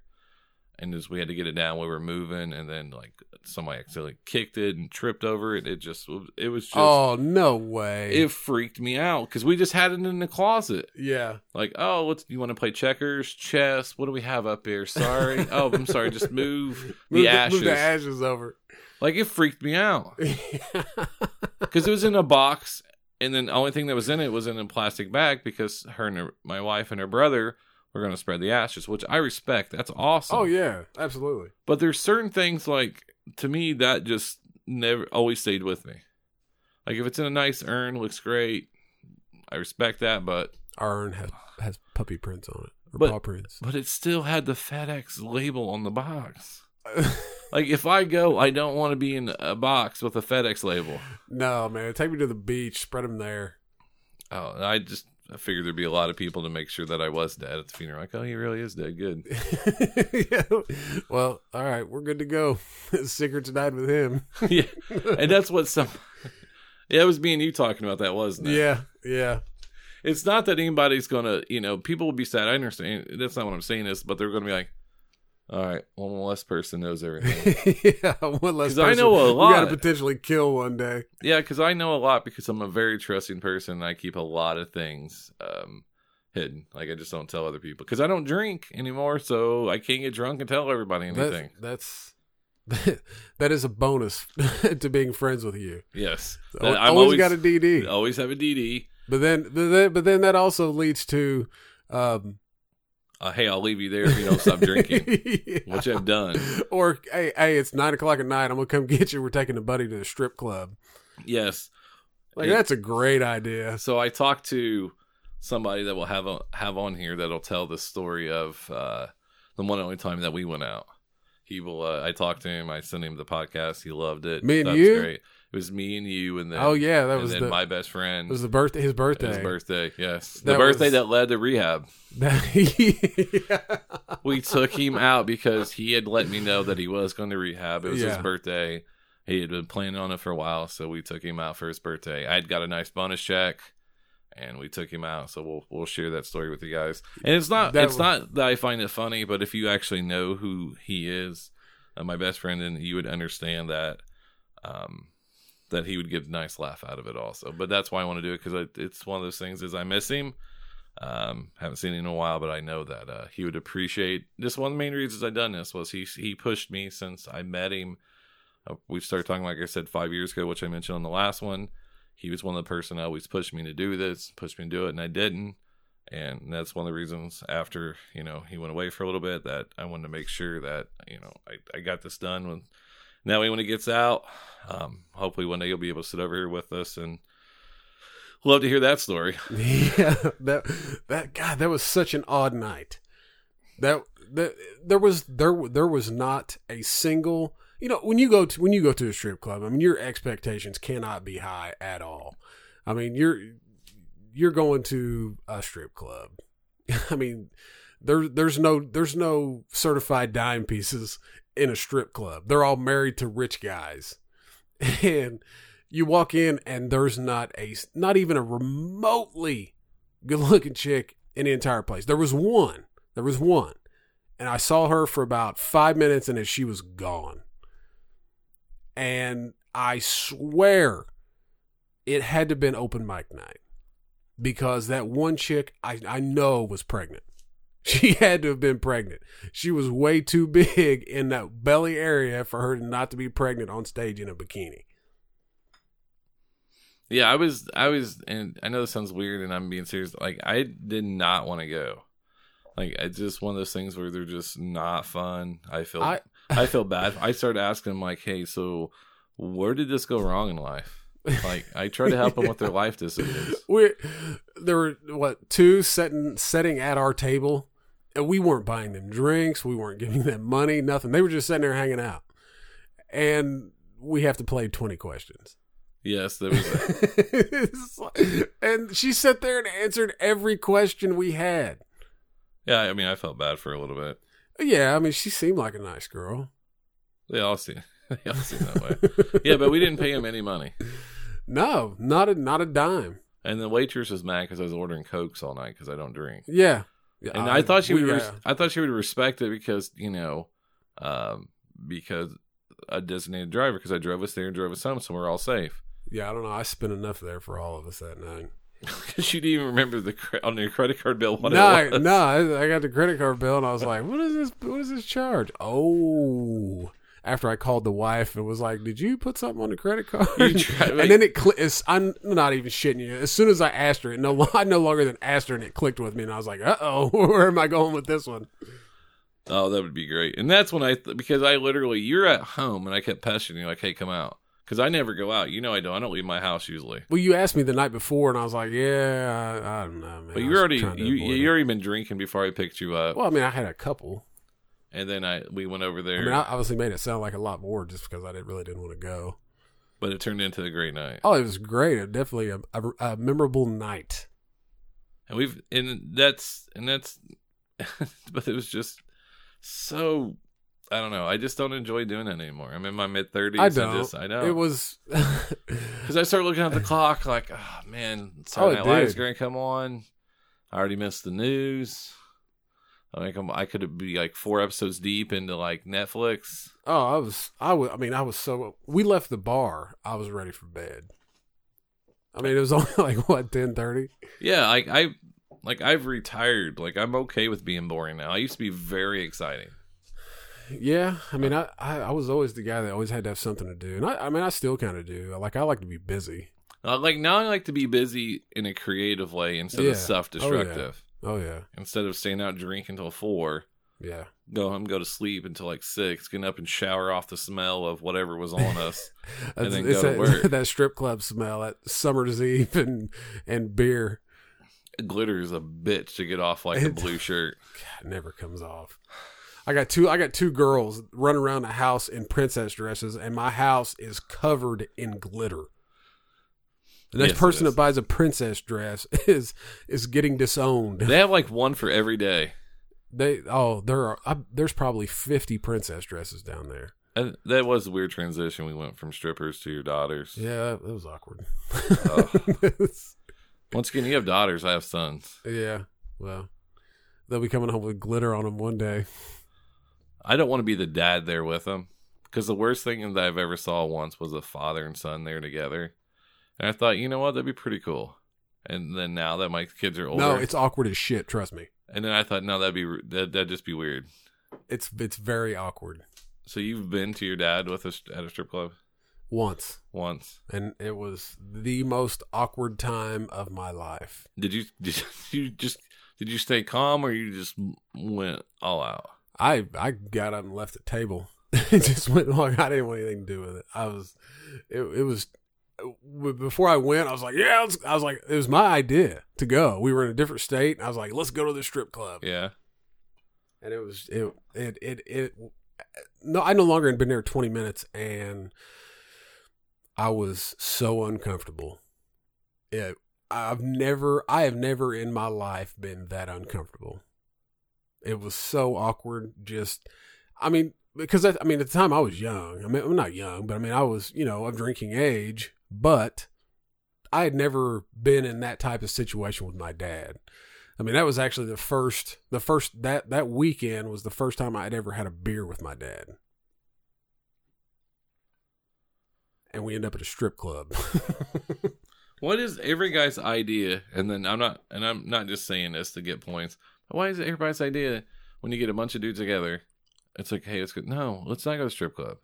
and as we had to get it down, we were moving, and then like somebody accidentally kicked it and tripped over it. It just, it was just, oh no way. it freaked me out because we just had it in the closet. yeah. Like, oh, what's you want to play checkers, chess? What do we have up here? Sorry. oh, I'm sorry. Just move the Move ashes. Move the ashes over. like it freaked me out because it was in a box, and then the only thing that was in it was in a plastic bag because her and her, my wife and her brother were going to spread the ashes, which I respect. That's awesome. oh yeah, absolutely. But there's certain things like to me that just never always stayed with me. Like if it's in a nice urn, looks great. I respect that, but Our urn has has puppy prints on it or But- paw prints. but it still had the FedEx label on the box. Like if I go, I don't want to be in a box with a FedEx label. no man, take me to the beach, spread them there. Oh, I just I figured there'd be a lot of people to make sure that I was dead at the funeral. Like, oh, he really is dead. Good. yeah. Well, all right, we're good to go. Secret tonight with him. yeah, and that's what some. Yeah, it was me and you talking about that, wasn't it? Yeah, yeah. It's not that anybody's gonna, you know, people will be sad. I understand. That's not what I'm saying. Is, but they're gonna be like, all right, one less person knows everything. yeah, one less 'Cause I know a lot. You got to potentially kill one day. Yeah, because I know a lot because I'm a very trusting person. And I keep a lot of things um, hidden. Like I just don't tell other people because I don't drink anymore, so I can't get drunk and tell everybody anything. That, that's that is a bonus to being friends with you. yes, I'm always, always got a DD, always have a DD. but then, but then, but then that also leads to, um, Uh, hey, I'll leave you there if you don't stop drinking, Yeah. which I've done. Or hey, hey, it's nine o'clock at night. I'm gonna come get you. We're taking a buddy to the strip club. Yes. Like It- that's a great idea. So I talked to somebody that will have a, have on here that'll tell the story of uh, the one and only time that we went out. He will. Uh, I talked to him. I sent him the podcast. He loved it. Me and That's you? Great. It was me and you, and then oh yeah, that and was the my best friend. it was the birthday. His birthday. His birthday. Yes, the birthday was- that led to rehab. yeah. We took him out because he had let me know that he was going to rehab. It was his birthday. He had been planning on it for a while, so we took him out for his birthday. I had got a nice bonus check, and we took him out. So we'll we'll share that story with you guys. And it's not That it's was- not that I find it funny, but if you actually know who he is, uh, my best friend, then you would understand that. Um, that he would get a nice laugh out of it also. But that's why I want to do it because it's one of those things is I miss him. Um, haven't seen him in a while, but I know that uh, he would appreciate. Just one of the main reasons I done this was he he pushed me since I met him. Uh, we started talking, like I said, five years ago, which I mentioned on the last one. He was one of the person that always pushed me to do this, pushed me to do it, and I didn't. And that's one of the reasons after you know he went away for a little bit that I wanted to make sure that you know I, I got this done. When now when he gets out, um, hopefully one day he'll be able to sit over here with us and love to hear that story. yeah, that that God, that was such an odd night. That that there was there there was not a single. You know, when you go to when you go to a strip club, I mean, your expectations cannot be high at all. I mean, you're you're going to a strip club. I mean, there there's no there's no certified dime pieces in a strip club. They're all married to rich guys, and you walk in and there's not a not even a remotely good looking chick in the entire place. There was one. There was one. And I saw her for about five minutes and then she was gone. And I swear it had to have been open mic night. Because that one chick I, I know was pregnant. She had to have been pregnant. She was way too big in that belly area for her not to be pregnant on stage in a bikini. Yeah, I was, I was, and I know this sounds weird, and I'm being serious. Like, I did not want to go. Like it's just one of those things where they're just not fun. I feel I- I, feel bad. I started asking them like, "Hey, so where did this go wrong in life?" Like I try to help them with their life decisions. we there were what two setting setting at our table, we weren't buying them drinks, we weren't giving them money, nothing. They were just sitting there hanging out, and we have to play twenty questions. Yes, there was. Like- and she sat there and answered every question we had. Yeah, I mean, I felt bad for a little bit. Yeah, I mean, she seemed like a nice girl. They all seem they all seem that way. Yeah, but we didn't pay him any money. No, not a not a dime. And the waitress was mad because I was ordering cokes all night because I don't drink. Yeah, And I thought she would. Res- I thought she would respect it because you know, um, because a designated driver because I drove us there and drove us home, so we're all safe. yeah, I don't know. I spent enough there for all of us that night. Because you didn't even remember the on your credit card bill what no, it was. no, I, I got the credit card bill and I was like, "What is this? What is this charge?" Oh, after I called the wife and was like, "Did you put something on the credit card?" Tried- and then it clicked. I'm not even shitting you. As soon as I asked her, it no, I no longer than asked her, and it clicked with me, and I was like, "Uh oh, where am I going with this one?" Oh, that would be great. And that's when I th- because I literally you're at home and I kept pestering you like, hey, come out because I never go out. You know I don't. I don't leave my house usually. Well, you asked me the night before, and I was like, "Yeah, I, I don't know, man." But you already you you already been drinking before I picked you up, Well, I mean, I had a couple. And then I we went over there, I mean, I obviously made it sound like a lot more just because I didn't really didn't want to go. but it turned into a great night. Oh, it was great. It definitely a, a, a memorable night. and we've and that's and that's but it was just so I don't know. I just don't enjoy doing it anymore. I'm in my mid thirties. I don't. just, I know It was. because I start looking at the clock like, oh man, Oh, Saturday it Night Live's going to come on. I already missed the news. I think I'm, I could be like four episodes deep into like Netflix. oh, I was. I was. I mean, I was so. We left the bar. I was ready for bed. I mean, it was only like what ten thirty. Yeah, like I like I've retired. Like I'm okay with being boring now. I used to be very exciting. Yeah, I mean, I, I I was always the guy that always had to have something to do, and I I mean, I still kind of do. Like, I like to be busy. Uh, like now, I like to be busy in a creative way instead Yeah. of self-destructive. Oh yeah, Oh, Instead of staying out drinking until four, yeah. go home, go to sleep until like six, getting up and shower off the smell of whatever was on us. And then go to that, work. that strip club smell, that summer's eve and and beer. Glitter is a bitch to get off like a blue shirt. God, it never comes off. I got two. I got two girls running around the house in princess dresses, and my house is covered in glitter. The next Yes, person that buys a princess dress is is getting disowned. They have like one for every day. They oh there are I, there's probably fifty princess dresses down there. And that was a weird transition. We went from strippers to your daughters. Yeah, that was awkward. Once again, you have daughters. I have sons. yeah, well, they'll be coming home with glitter on them one day. I don't want to be the dad there with them because the worst thing that I've ever saw once was a father and son there together, and I thought, you know what, that'd be pretty cool. And then now that my kids are older, No, it's awkward as shit. Trust me, and then I thought, no, that'd be that that'd just be weird. it's it's very awkward. So you've been to your dad with us at a strip club Once, once? and it was the most awkward time of my life. Did you did you just did you stay calm or you just went all out? I I got up and left the table. it just went like I didn't want anything to do with it. I was, it it was. Before I went, I was like, "Yeah." I was like, "It was my idea to go." We were in a different state, and I was like, "Let's go to the strip club." Yeah. And it was it it it it. No, I no longer had been there twenty minutes, and I was so uncomfortable. It, I've never, I have never in my life been that uncomfortable. It was so awkward. Just, I mean, because I, I mean, at the time I was young. I mean, I'm not young, but I mean, I was, you know, of drinking age. But I had never been in that type of situation with my dad. I mean, that was actually the first, the first that that weekend was the first time I had ever had a beer with my dad. And we end up at a strip club. What is every guy's idea? And then I'm not, and I'm not just saying this to get points. Why is it everybody's idea when you get a bunch of dudes together? It's like, hey, let's go. No, let's not go to strip club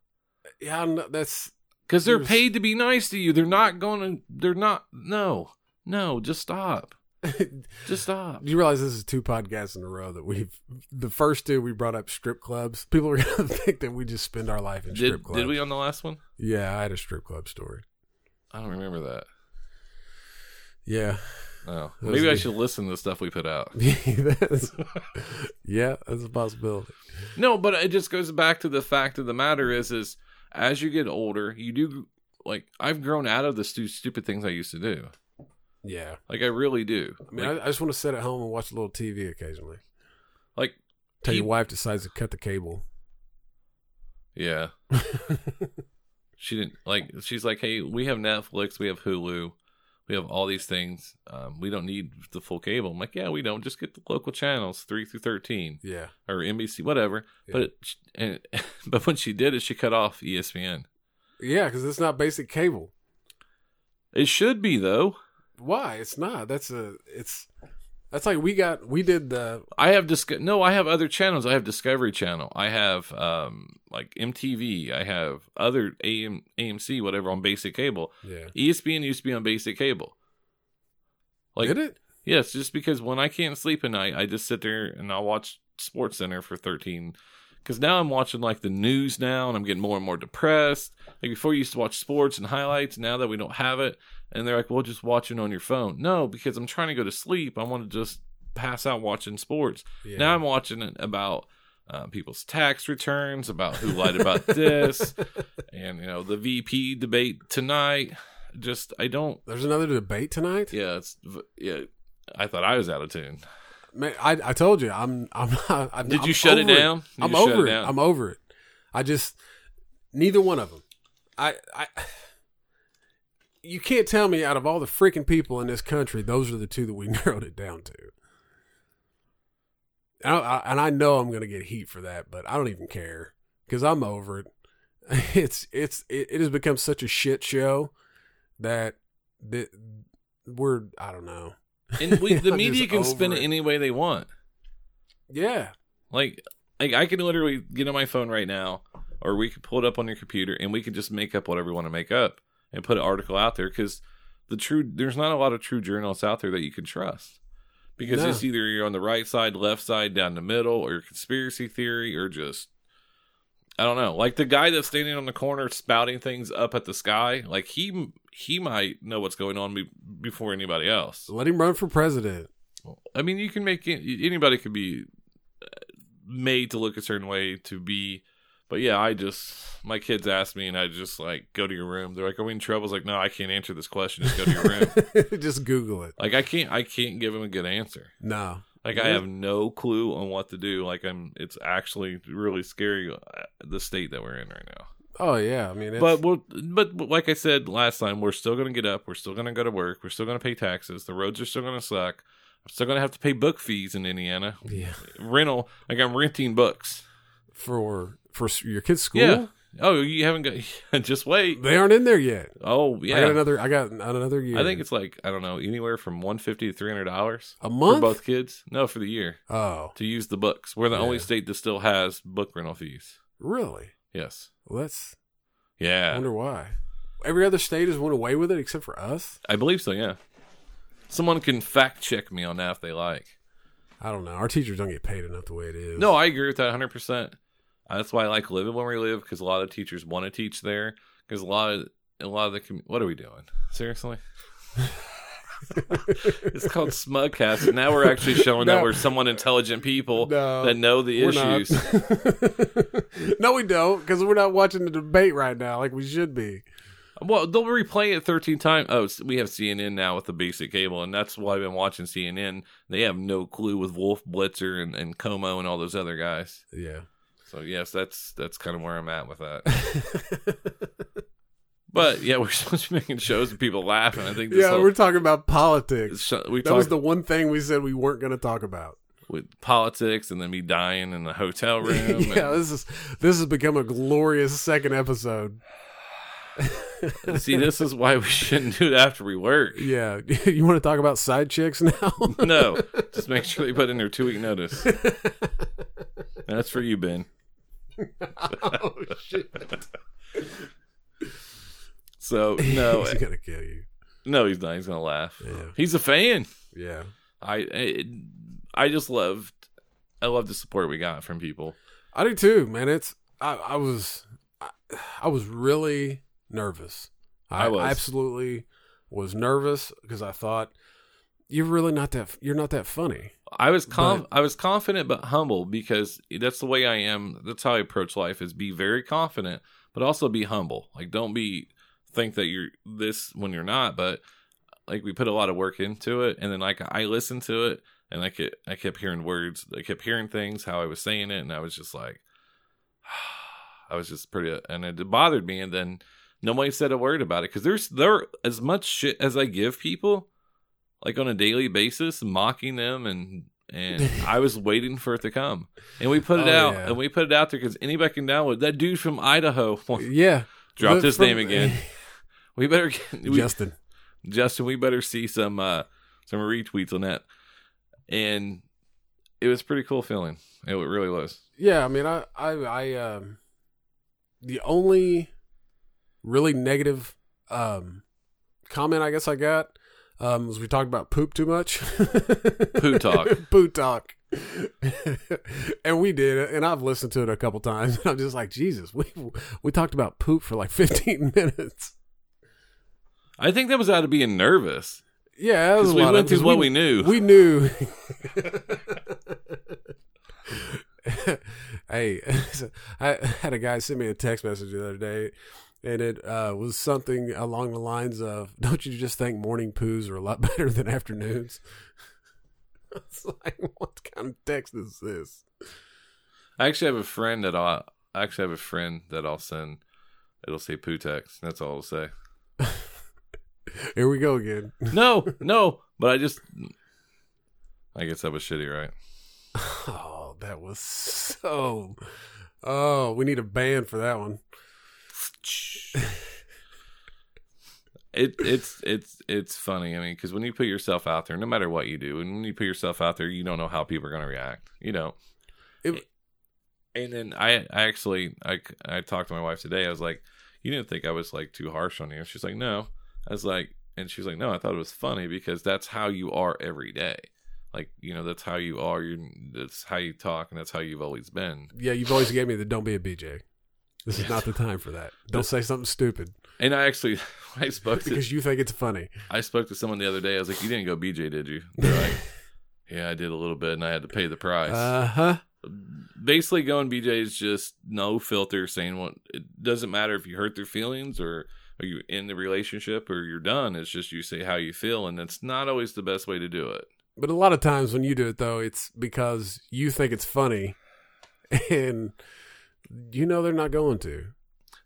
yeah, that's because they're paid to be nice to you. They're not going to. They're not. No, no, just stop. Just stop. you realize this is two podcasts in a row that we've the first two we brought up strip clubs. People are gonna think that we just spend our life in strip clubs. did we on the last one? Yeah, I had a strip club story. I don't remember that. Yeah. Oh, maybe I should listen to the stuff we put out. That's- yeah, that's a possibility. No, but it just goes back to the fact of the matter is, is as you get older, you do like I've grown out of the stu- stupid things I used to do. Yeah. Like I really do. I mean, like, I, I just want to sit at home and watch a little TV occasionally. like, Till your wife decides to cut the cable. yeah. she didn't like. She's like, hey, we have Netflix, we have Hulu, we have all these things. Um, we don't need the full cable. I'm like, yeah, we don't. Just get the local channels, three through thirteen Yeah. or NBC, whatever. Yeah. But it, and but when she did it, she cut off ESPN. Yeah, because it's not basic cable. It should be though. Why? It's not. That's a. It's. That's like we got. We did the. I have Disco- no, I have other channels. I have Discovery Channel. I have um like MTV. I have other AM AMC whatever on basic cable. Yeah. ESPN used to be on basic cable. Like did it? yes, just because when I can't sleep at night, I just sit there and I'll watch Sports Center for 13 cuz now I'm watching like the news now and I'm getting more and more depressed. Like before you used to watch sports and highlights, now that we don't have it and they're like, "Well, just watch it on your phone." No, because I'm trying to go to sleep. I want to just pass out watching sports. Yeah. Now I'm watching it about uh, people's tax returns, about who lied about this, and you know the VP debate tonight. Just I don't. There's another debate tonight. Yeah, it's yeah. I thought I was out of tune. Man, I I told you I'm I'm not. I'm, Did I'm you shut it down? Did I'm over it it. down? I'm over it. I just neither one of them. I I. You can't tell me out of all the freaking people in this country, those are the two that we narrowed it down to. And I, I, and I know I'm going to get heat for that, but I don't even care because I'm over it. It's it's it, it has become such a shit show that that we're I don't know. And we, the media can spin it it. any way they want. Yeah, Like, like I can literally get on my phone right now, or we could pull it up on your computer, and we could just make up whatever we want to make up and put an article out there. Because the true, there's not a lot of true journalists out there that you can trust. Because No. it's either you're on the right side, left side, down the middle, or conspiracy theory, or just I don't know. Like the guy that's standing on the corner spouting things up at the sky, like he he might know what's going on be, before anybody else. let him run for president. I mean, you can make anybody could be uh, made to look a certain way to be, but yeah, I just my kids ask me, and I just like go to your room. They're like, "Are we in trouble?" I was like, "No, I can't answer this question. Just go to your room." Just Google it. like I can't, I can't give them a good answer. No. Like I have no clue on what to do. Like I'm, it's actually really scary uh, the state that we're in right now. Oh yeah, I mean, it's, But we'll, but like I said last time, we're still going to get up. We're still going to go to work. We're still going to pay taxes. The roads are still going to suck. I'm still going to have to pay book fees in Indiana. yeah, Rental, like I'm renting books. for for your kids' school. Yeah. Oh, you haven't got. Just wait. They aren't in there yet. Oh I got yeah. another. I got another year. I think it's like I don't know anywhere from one fifty to three hundred dollars a month for both kids. No, for the year Oh, to use the books. We're the only state that still has book rental fees. really? Yes. Well, that's. Yeah. I wonder why. Every other state has went away with it except for us. I believe so. Yeah. Someone can fact check me on that if they like. I don't know. Our teachers don't get paid enough the way it is. No, I agree with that 100%. That's why I like living where we live because a lot of teachers want to teach there. Because a lot of a lot of the commu- what are we doing? Seriously, it's called Smugcast. and Now we're actually showing that we're somewhat intelligent people No, that know the issues. no, we don't, because we're not watching the debate right now like we should be. Well, they'll replay it 13 times. Oh, we have CNN now with the basic cable, and that's why I've been watching CNN. They have no clue with Wolf Blitzer and, and Cuomo and all those other guys. Yeah. So yes, that's that's kind of where I'm at with that. but yeah, we're supposed to be making shows and people laugh, and I think this yeah, whole, we're talking about politics. sh- we That was the one thing we said we weren't going to talk about. with politics, and then me dying in the hotel room. yeah, this is this has become a glorious second episode. see, this is why we shouldn't do it after we work. Yeah, you want to talk about side chicks now? No, just make sure they put in their two week notice. That's for you, Ben. Oh shit! So no, He's eh, gonna kill you. no, he's not. He's gonna laugh. Yeah. He's a fan. Yeah. I it, I just loved I love the support we got from people. I do too, man. It's I, I was I, I was really nervous. I, I was. absolutely was nervous because I thought you're really not that you're not that funny. I was conf- But- I was confident but humble because that's the way I am. That's how I approach life is be very confident but also be humble. Like don't be think that you're this when you're not, but like we put a lot of work into it and then like I listened to it and I kept I kept hearing words, I kept hearing things how I was saying it and I was just like I was just pretty and it bothered me and then nobody said a word about it cuz there's there as much shit as I give people like on a daily basis, mocking them, and and I was waiting for it to come, and we put it Oh, out, yeah. and we put it out there because anybody can download. That dude from Idaho Yeah. dropped his from- name again. We better get, we, Justin. Justin. We better see some uh some retweets on that, and it was pretty cool feeling. It really was. Yeah, I mean, I, I, I, um, the only really negative um, comment I guess I got um, was we talked about poop too much. Poo talk. poo talk. and we did it, and I've listened to it a couple times. I'm just like, Jesus, we we talked about poop for like 15 minutes. I think that was out of being nervous Yeah, that was because we went through what we knew. We knew. hey, I had a guy send me a text message the other day, and it uh, was something along the lines of, "Don't you just think morning poos are a lot better than afternoons?" It's like, what kind of text is this? I actually have a friend that I'll I actually have a friend that I'll send. It'll say poo text. That's all it'll say. Here we go again. No, no. But I just, I guess that was shitty, right? Oh, that was so. Oh, we need a band for that one. It it's it's it's funny. I mean, because when you put yourself out there, no matter what you do, and when you put yourself out there, you don't know how people are going to react. You know. It- and then I I actually I I talked to my wife today. I was like, you didn't think I was like too harsh on you? She's like, no. I was like, and she's like, no. I thought it was funny because that's how you are every day. Like you know, that's how you are. You that's how you talk, and that's how you've always been. Yeah, you've always gave me the "Don't be a BJ." This is not the time for that. Don't say something stupid And I actually I spoke to because you think it's funny. I spoke to someone the other day. I was like, "You didn't go BJ, did you?" They're like, "Yeah, I did a little bit, and I had to pay the price." Uh huh. Basically, going BJ is just no filter, saying what it doesn't matter if you hurt their feelings or are you in the relationship or you're done. It's just you say how you feel, and it's not always the best way to do it. But a lot of times when you do it, though, it's because you think it's funny, and you know they're not going to.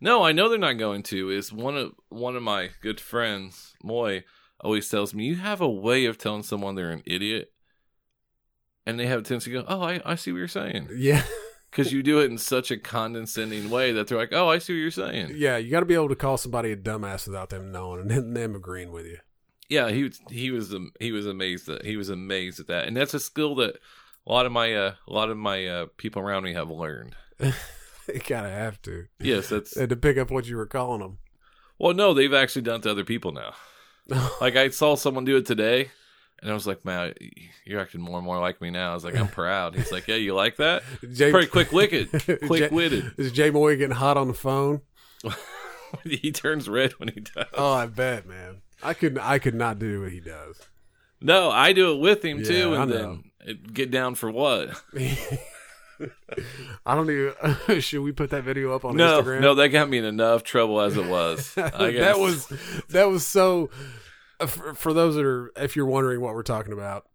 No, I know they're not going to. Is one of one of my good friends, Moy, always tells me you have a way of telling someone they're an idiot, and they have a tendency to go, "Oh, I, I see what you're saying." Yeah, because you do it in such a condescending way that they're like, "Oh, I see what you're saying." yeah. You got to be able to call somebody a dumbass without them knowing and them agreeing with you. Yeah, he was he was he was amazed that he was amazed at that, and that's a skill that a lot of my uh, a lot of my uh, people around me have learned. you kind of have to, Yes, that's and to pick up what you were calling them. well, no, they've actually done it to other people now. Like I saw someone do it today, and I was like, "Man, you're acting more and more like me now." I was like, "I'm proud." He's like, "Yeah, you like that?" Jay, Pretty quick witted, quick witted. Is Jay Moy getting hot on the phone? he turns red when he does. Oh, I bet, man. I could I could not do what he does. No, I do it with him too, Yeah, I and then get down for what? I don't even. Should we put that video up on No, Instagram? no, that got me in enough trouble as it was. I guess. that was that was so. uh, For, for those that are, if you're wondering what we're talking about,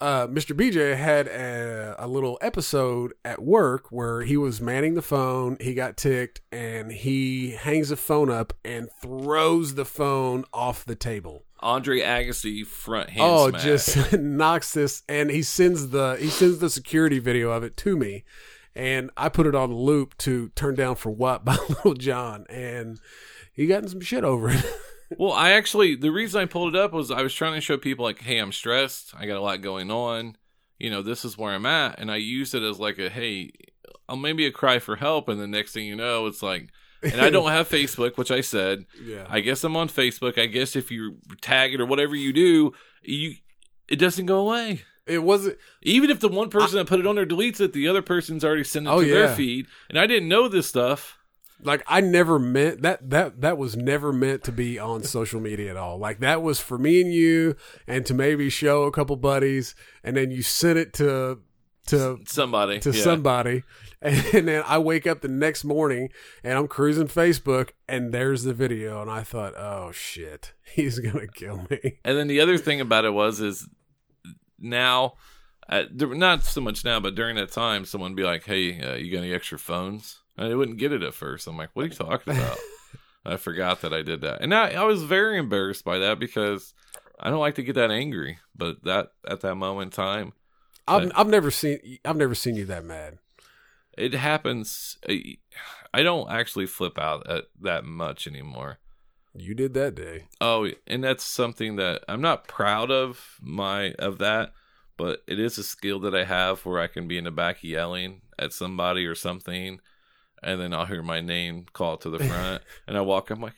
uh, Mr. BJ had a, a little episode at work where he was manning the phone. He got ticked and he hangs the phone up and throws the phone off the table. Andre Agassi front hand oh, smash. just knocks this, and he sends the he sends the security video of it to me, and I put it on loop to "Turn Down for What" by Lil Jon, and he got in some shit over it. Well, I actually the reason I pulled it up was I was trying to show people like, hey, I'm stressed. I got a lot going on. You know, this is where I'm at, and I used it as like a hey, uh, maybe a cry for help. And the next thing you know, it's like, and I don't have Facebook, which I said. yeah, I guess I'm on Facebook. I guess if you tag it or whatever you do, you it doesn't go away. It wasn't. Even if the one person that put it on there deletes it, the other person's already sent it Oh, to their feed, and I didn't know this stuff. like I never meant that that that was never meant to be on social media at all. Like that was for me and you and to maybe show a couple buddies and then you sent it to to Somebody to yeah. somebody and then I wake up the next morning and I'm cruising Facebook and there's the video and I thought, "Oh shit. He's going to kill me." And then the other thing about it was is now, uh, not so much now, but during that time, someone would be like, "Hey, uh, you got any extra phones?" And I wouldn't get it at first. I'm like, "What are you talking about?" I forgot that I did that, and I, I was very embarrassed by that because I don't like to get that angry. But that at that moment in time, I've I've never seen I've never seen you that mad. It happens. I- don't actually flip out at that much anymore. You did that day. Oh, and that's something that I'm not proud of my of that, but it is a skill that I have where I can be in the back yelling at somebody or something, and then I'll hear my name called to the front, and I walk. I'm like,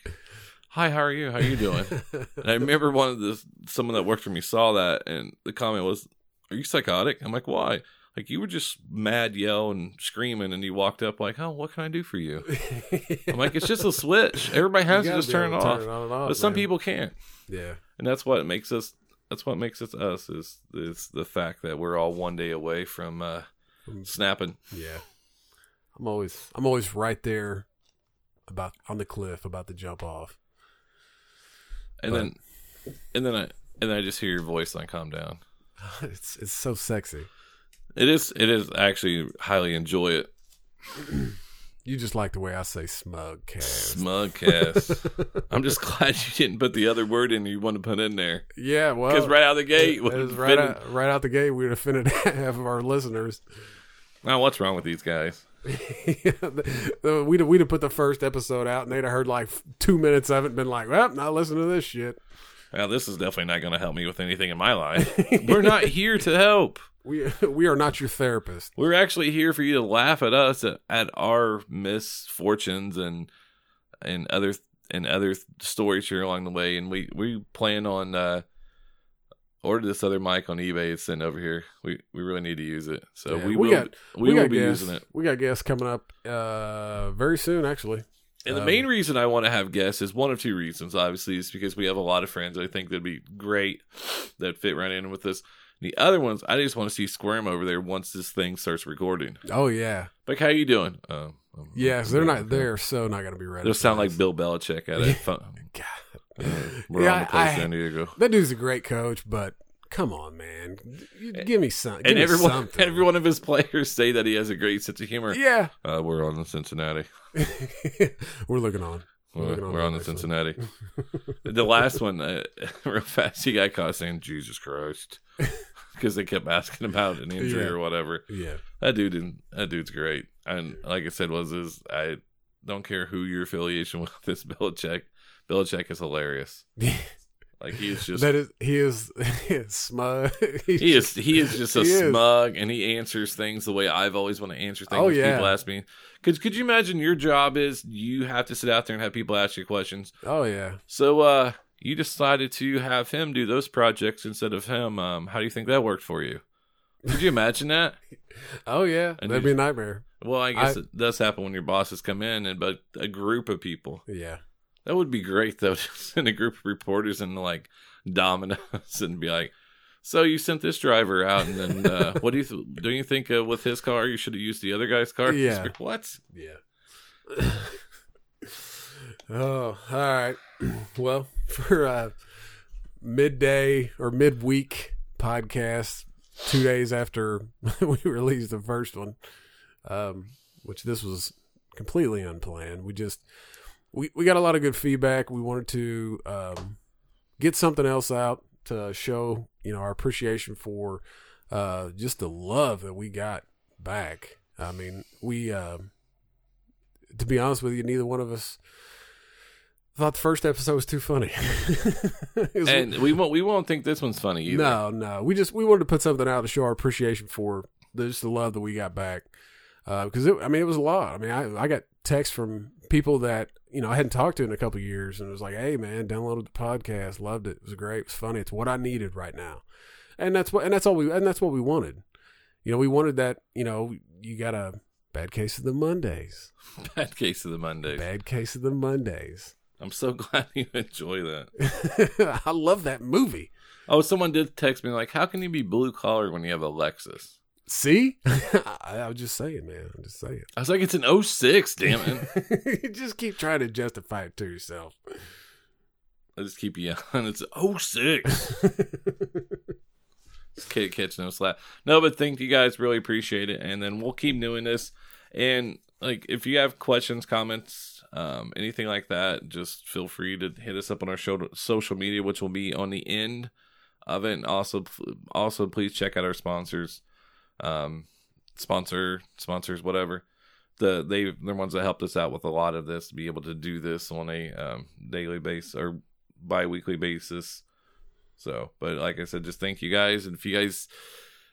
"Hi, how are you? How are you doing?" and I remember one of the someone that worked for me saw that, and the comment was, "Are you psychotic?" I'm like, "Why?" Like you were just mad, yell and screaming, and you walked up like, "Oh, what can I do for you?" I'm like, "It's just a switch. Everybody has to just turn it off." turn it on off, but some man. people can't Yeah. and that's what makes us that's what makes us us is is the fact that we're all one day away from uh snapping Yeah. I'm always I'm always right there about on the cliff about to jump off. and But- then and then i and then i just hear your voice and i calm down It's it's so sexy. It is it is I actually highly enjoy it You just like the way I say smug cast. Smug cast. i'm just glad you didn't put the other word in you want to put in there yeah, well, because right out the gate it was was right out, right out the gate. We'd offended half of our listeners. now what's wrong with these guys we'd have, we'd have put the first episode out, and they'd have heard like two minutes of it, and been like, "Well, not listening to this shit." well this is definitely not going to help me with anything in my life we're not here to help We we are not your therapist. We're actually here for you to laugh at us at, at our misfortunes and and other and other stories here along the way. And we we plan on uh, order this other mic on eBay and send over here. We we really need to use it, so Yeah, we, we will got- we, will got be guests. using it. We got guests coming up uh, very soon, actually. And the Um, main reason I want to have guests is one of two reasons. Obviously, is because we have a lot of friends I think that'd be great that fit right in with this. The other ones, I just want to see Squirm over there once this thing starts recording. Oh yeah, Like, how you doing? Um, um, yeah. 'cause they're not. okay. They're so not going to be ready. They'll sound like. Bill Belichick at it. Fun. God. We're Yeah, on the place I- San Diego. That dude's a great coach, but come on, man, give me some. Give And me everyone, something. every one of his players say that he has a great sense of humor. yeah, Uh, we're on the Cincinnati. we're looking on. We're, looking we're on the that next one. Cincinnati. the last one, uh, real fast, he got caught saying "Jesus Christ" because they kept asking about an injury Yeah. or whatever. Yeah, That dude, didn't- that dude's great. And like I said, was is I don't care who your affiliation with this Belichick. Belichick is hilarious. Like he's just that is he is, he is smug. he is he is just a is. smug and he answers things the way I've always want to answer things. Oh, yeah. People ask me. Could could you imagine your job is you have to sit out there and have people ask you questions. Oh yeah, So uh you decided to have him do those projects instead of him. Um, how do you think that worked for you? Could you imagine that? oh yeah. And That'd be a nightmare. Well, I guess I- it does happen when your bosses come in, and but a group of people. Yeah, That would be great though. To send a group of reporters and like Domino's and be like, "So you sent this driver out, and then uh, what do you th- do? You think uh, with his car you should have used the other guy's car? Yeah. What? yeah. Oh, all right. Well, for uh, midday or midweek podcast, two days after we released the first one, um, which this was completely unplanned. We just we we got a lot of good feedback. We wanted to um, get something else out to show you know our appreciation for uh, just the love that we got back. I mean, we um to be honest with you, neither one of us thought the first episode was too funny. Was- And we won't we won't think this one's funny either. no, no. We just we wanted to put something out to show our appreciation for the, just the love that we got back. Uh, because it, I mean, it was a lot. I mean, I I got texts from people that you know I hadn't talked to in a couple of years, and it was like, "Hey, man, downloaded the podcast, loved it. It was great. It was funny. It's what I needed right now." and that's what and that's all we and that's what we wanted. You know, we wanted that. You know, you got a bad case of the Mondays, Bad case of the Mondays. bad case of the Mondays. I'm so glad you enjoy that. I love that movie. Oh, someone did text me like, "How can you be blue collar when you have a Lexus?" See, I, I was just saying, man. I'm just saying. I was like, "It's an 06, damn it!" you just keep trying to justify it to yourself. I just keep yelling, "It's 06. Just can't catch no slack. No, but thank you guys. Really appreciate it. And then we'll keep doing this. And like, if you have questions, comments, um, anything like that, just feel free to hit us up on our show, social media, which will be on the end of it. And also, also please check out our sponsors, um, sponsor sponsors, whatever. The they they're the ones that helped us out with a lot of this to be able to do this on a um, daily basis or bi-weekly basis. So, but like I said, just thank you guys. And if you guys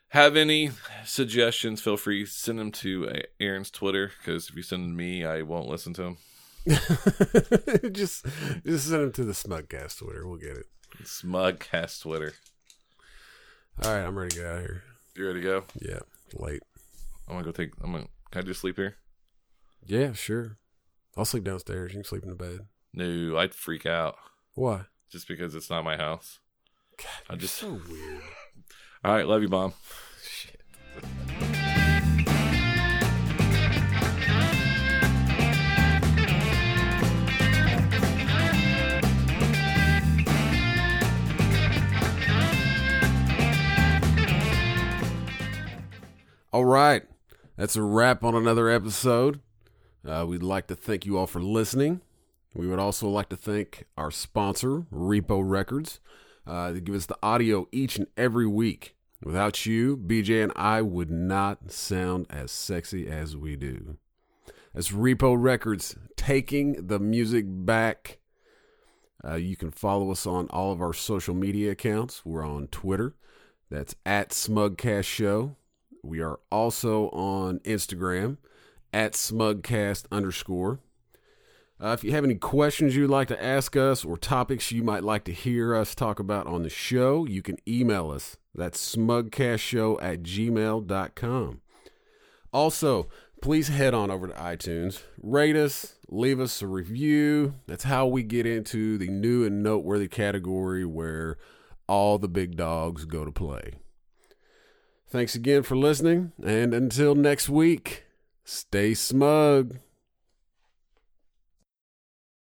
have any suggestions, feel free send them to uh, Aaron's Twitter because if you send them to me, I won't listen to them. just just send them to the Smugcast Twitter. We'll get it. Smugcast Twitter. All right, I'm ready to get out of here. You ready to go? Yeah, late. I'm gonna go take. I'm gonna. Can I just sleep here? Yeah, sure. I'll sleep downstairs. You can sleep in the bed. No, I'd freak out Why? just because it's not my house. God, I just- so weird. All right, love you, mom. All right. That's a wrap on another episode. Uh, we'd like to thank you all for listening. We would also like to thank our sponsor, Repo Records. Uh, they give us the audio each and every week. Without you, BJ and I would not sound as sexy as we do. That's Repo Records taking the music back. Uh, you can follow us on all of our social media accounts. We're on Twitter. That's at Smugcast Show. We are also on Instagram at Smugcast underscore. Uh, if you have any questions you'd like to ask us or topics you might like to hear us talk about on the show, you can email us. That's smugcastshow at gmail.com. Also, please head on over to iTunes, rate us, leave us a review. That's how we get into the new and noteworthy category where all the big dogs go to play. Thanks again for listening, and until next week, stay smug.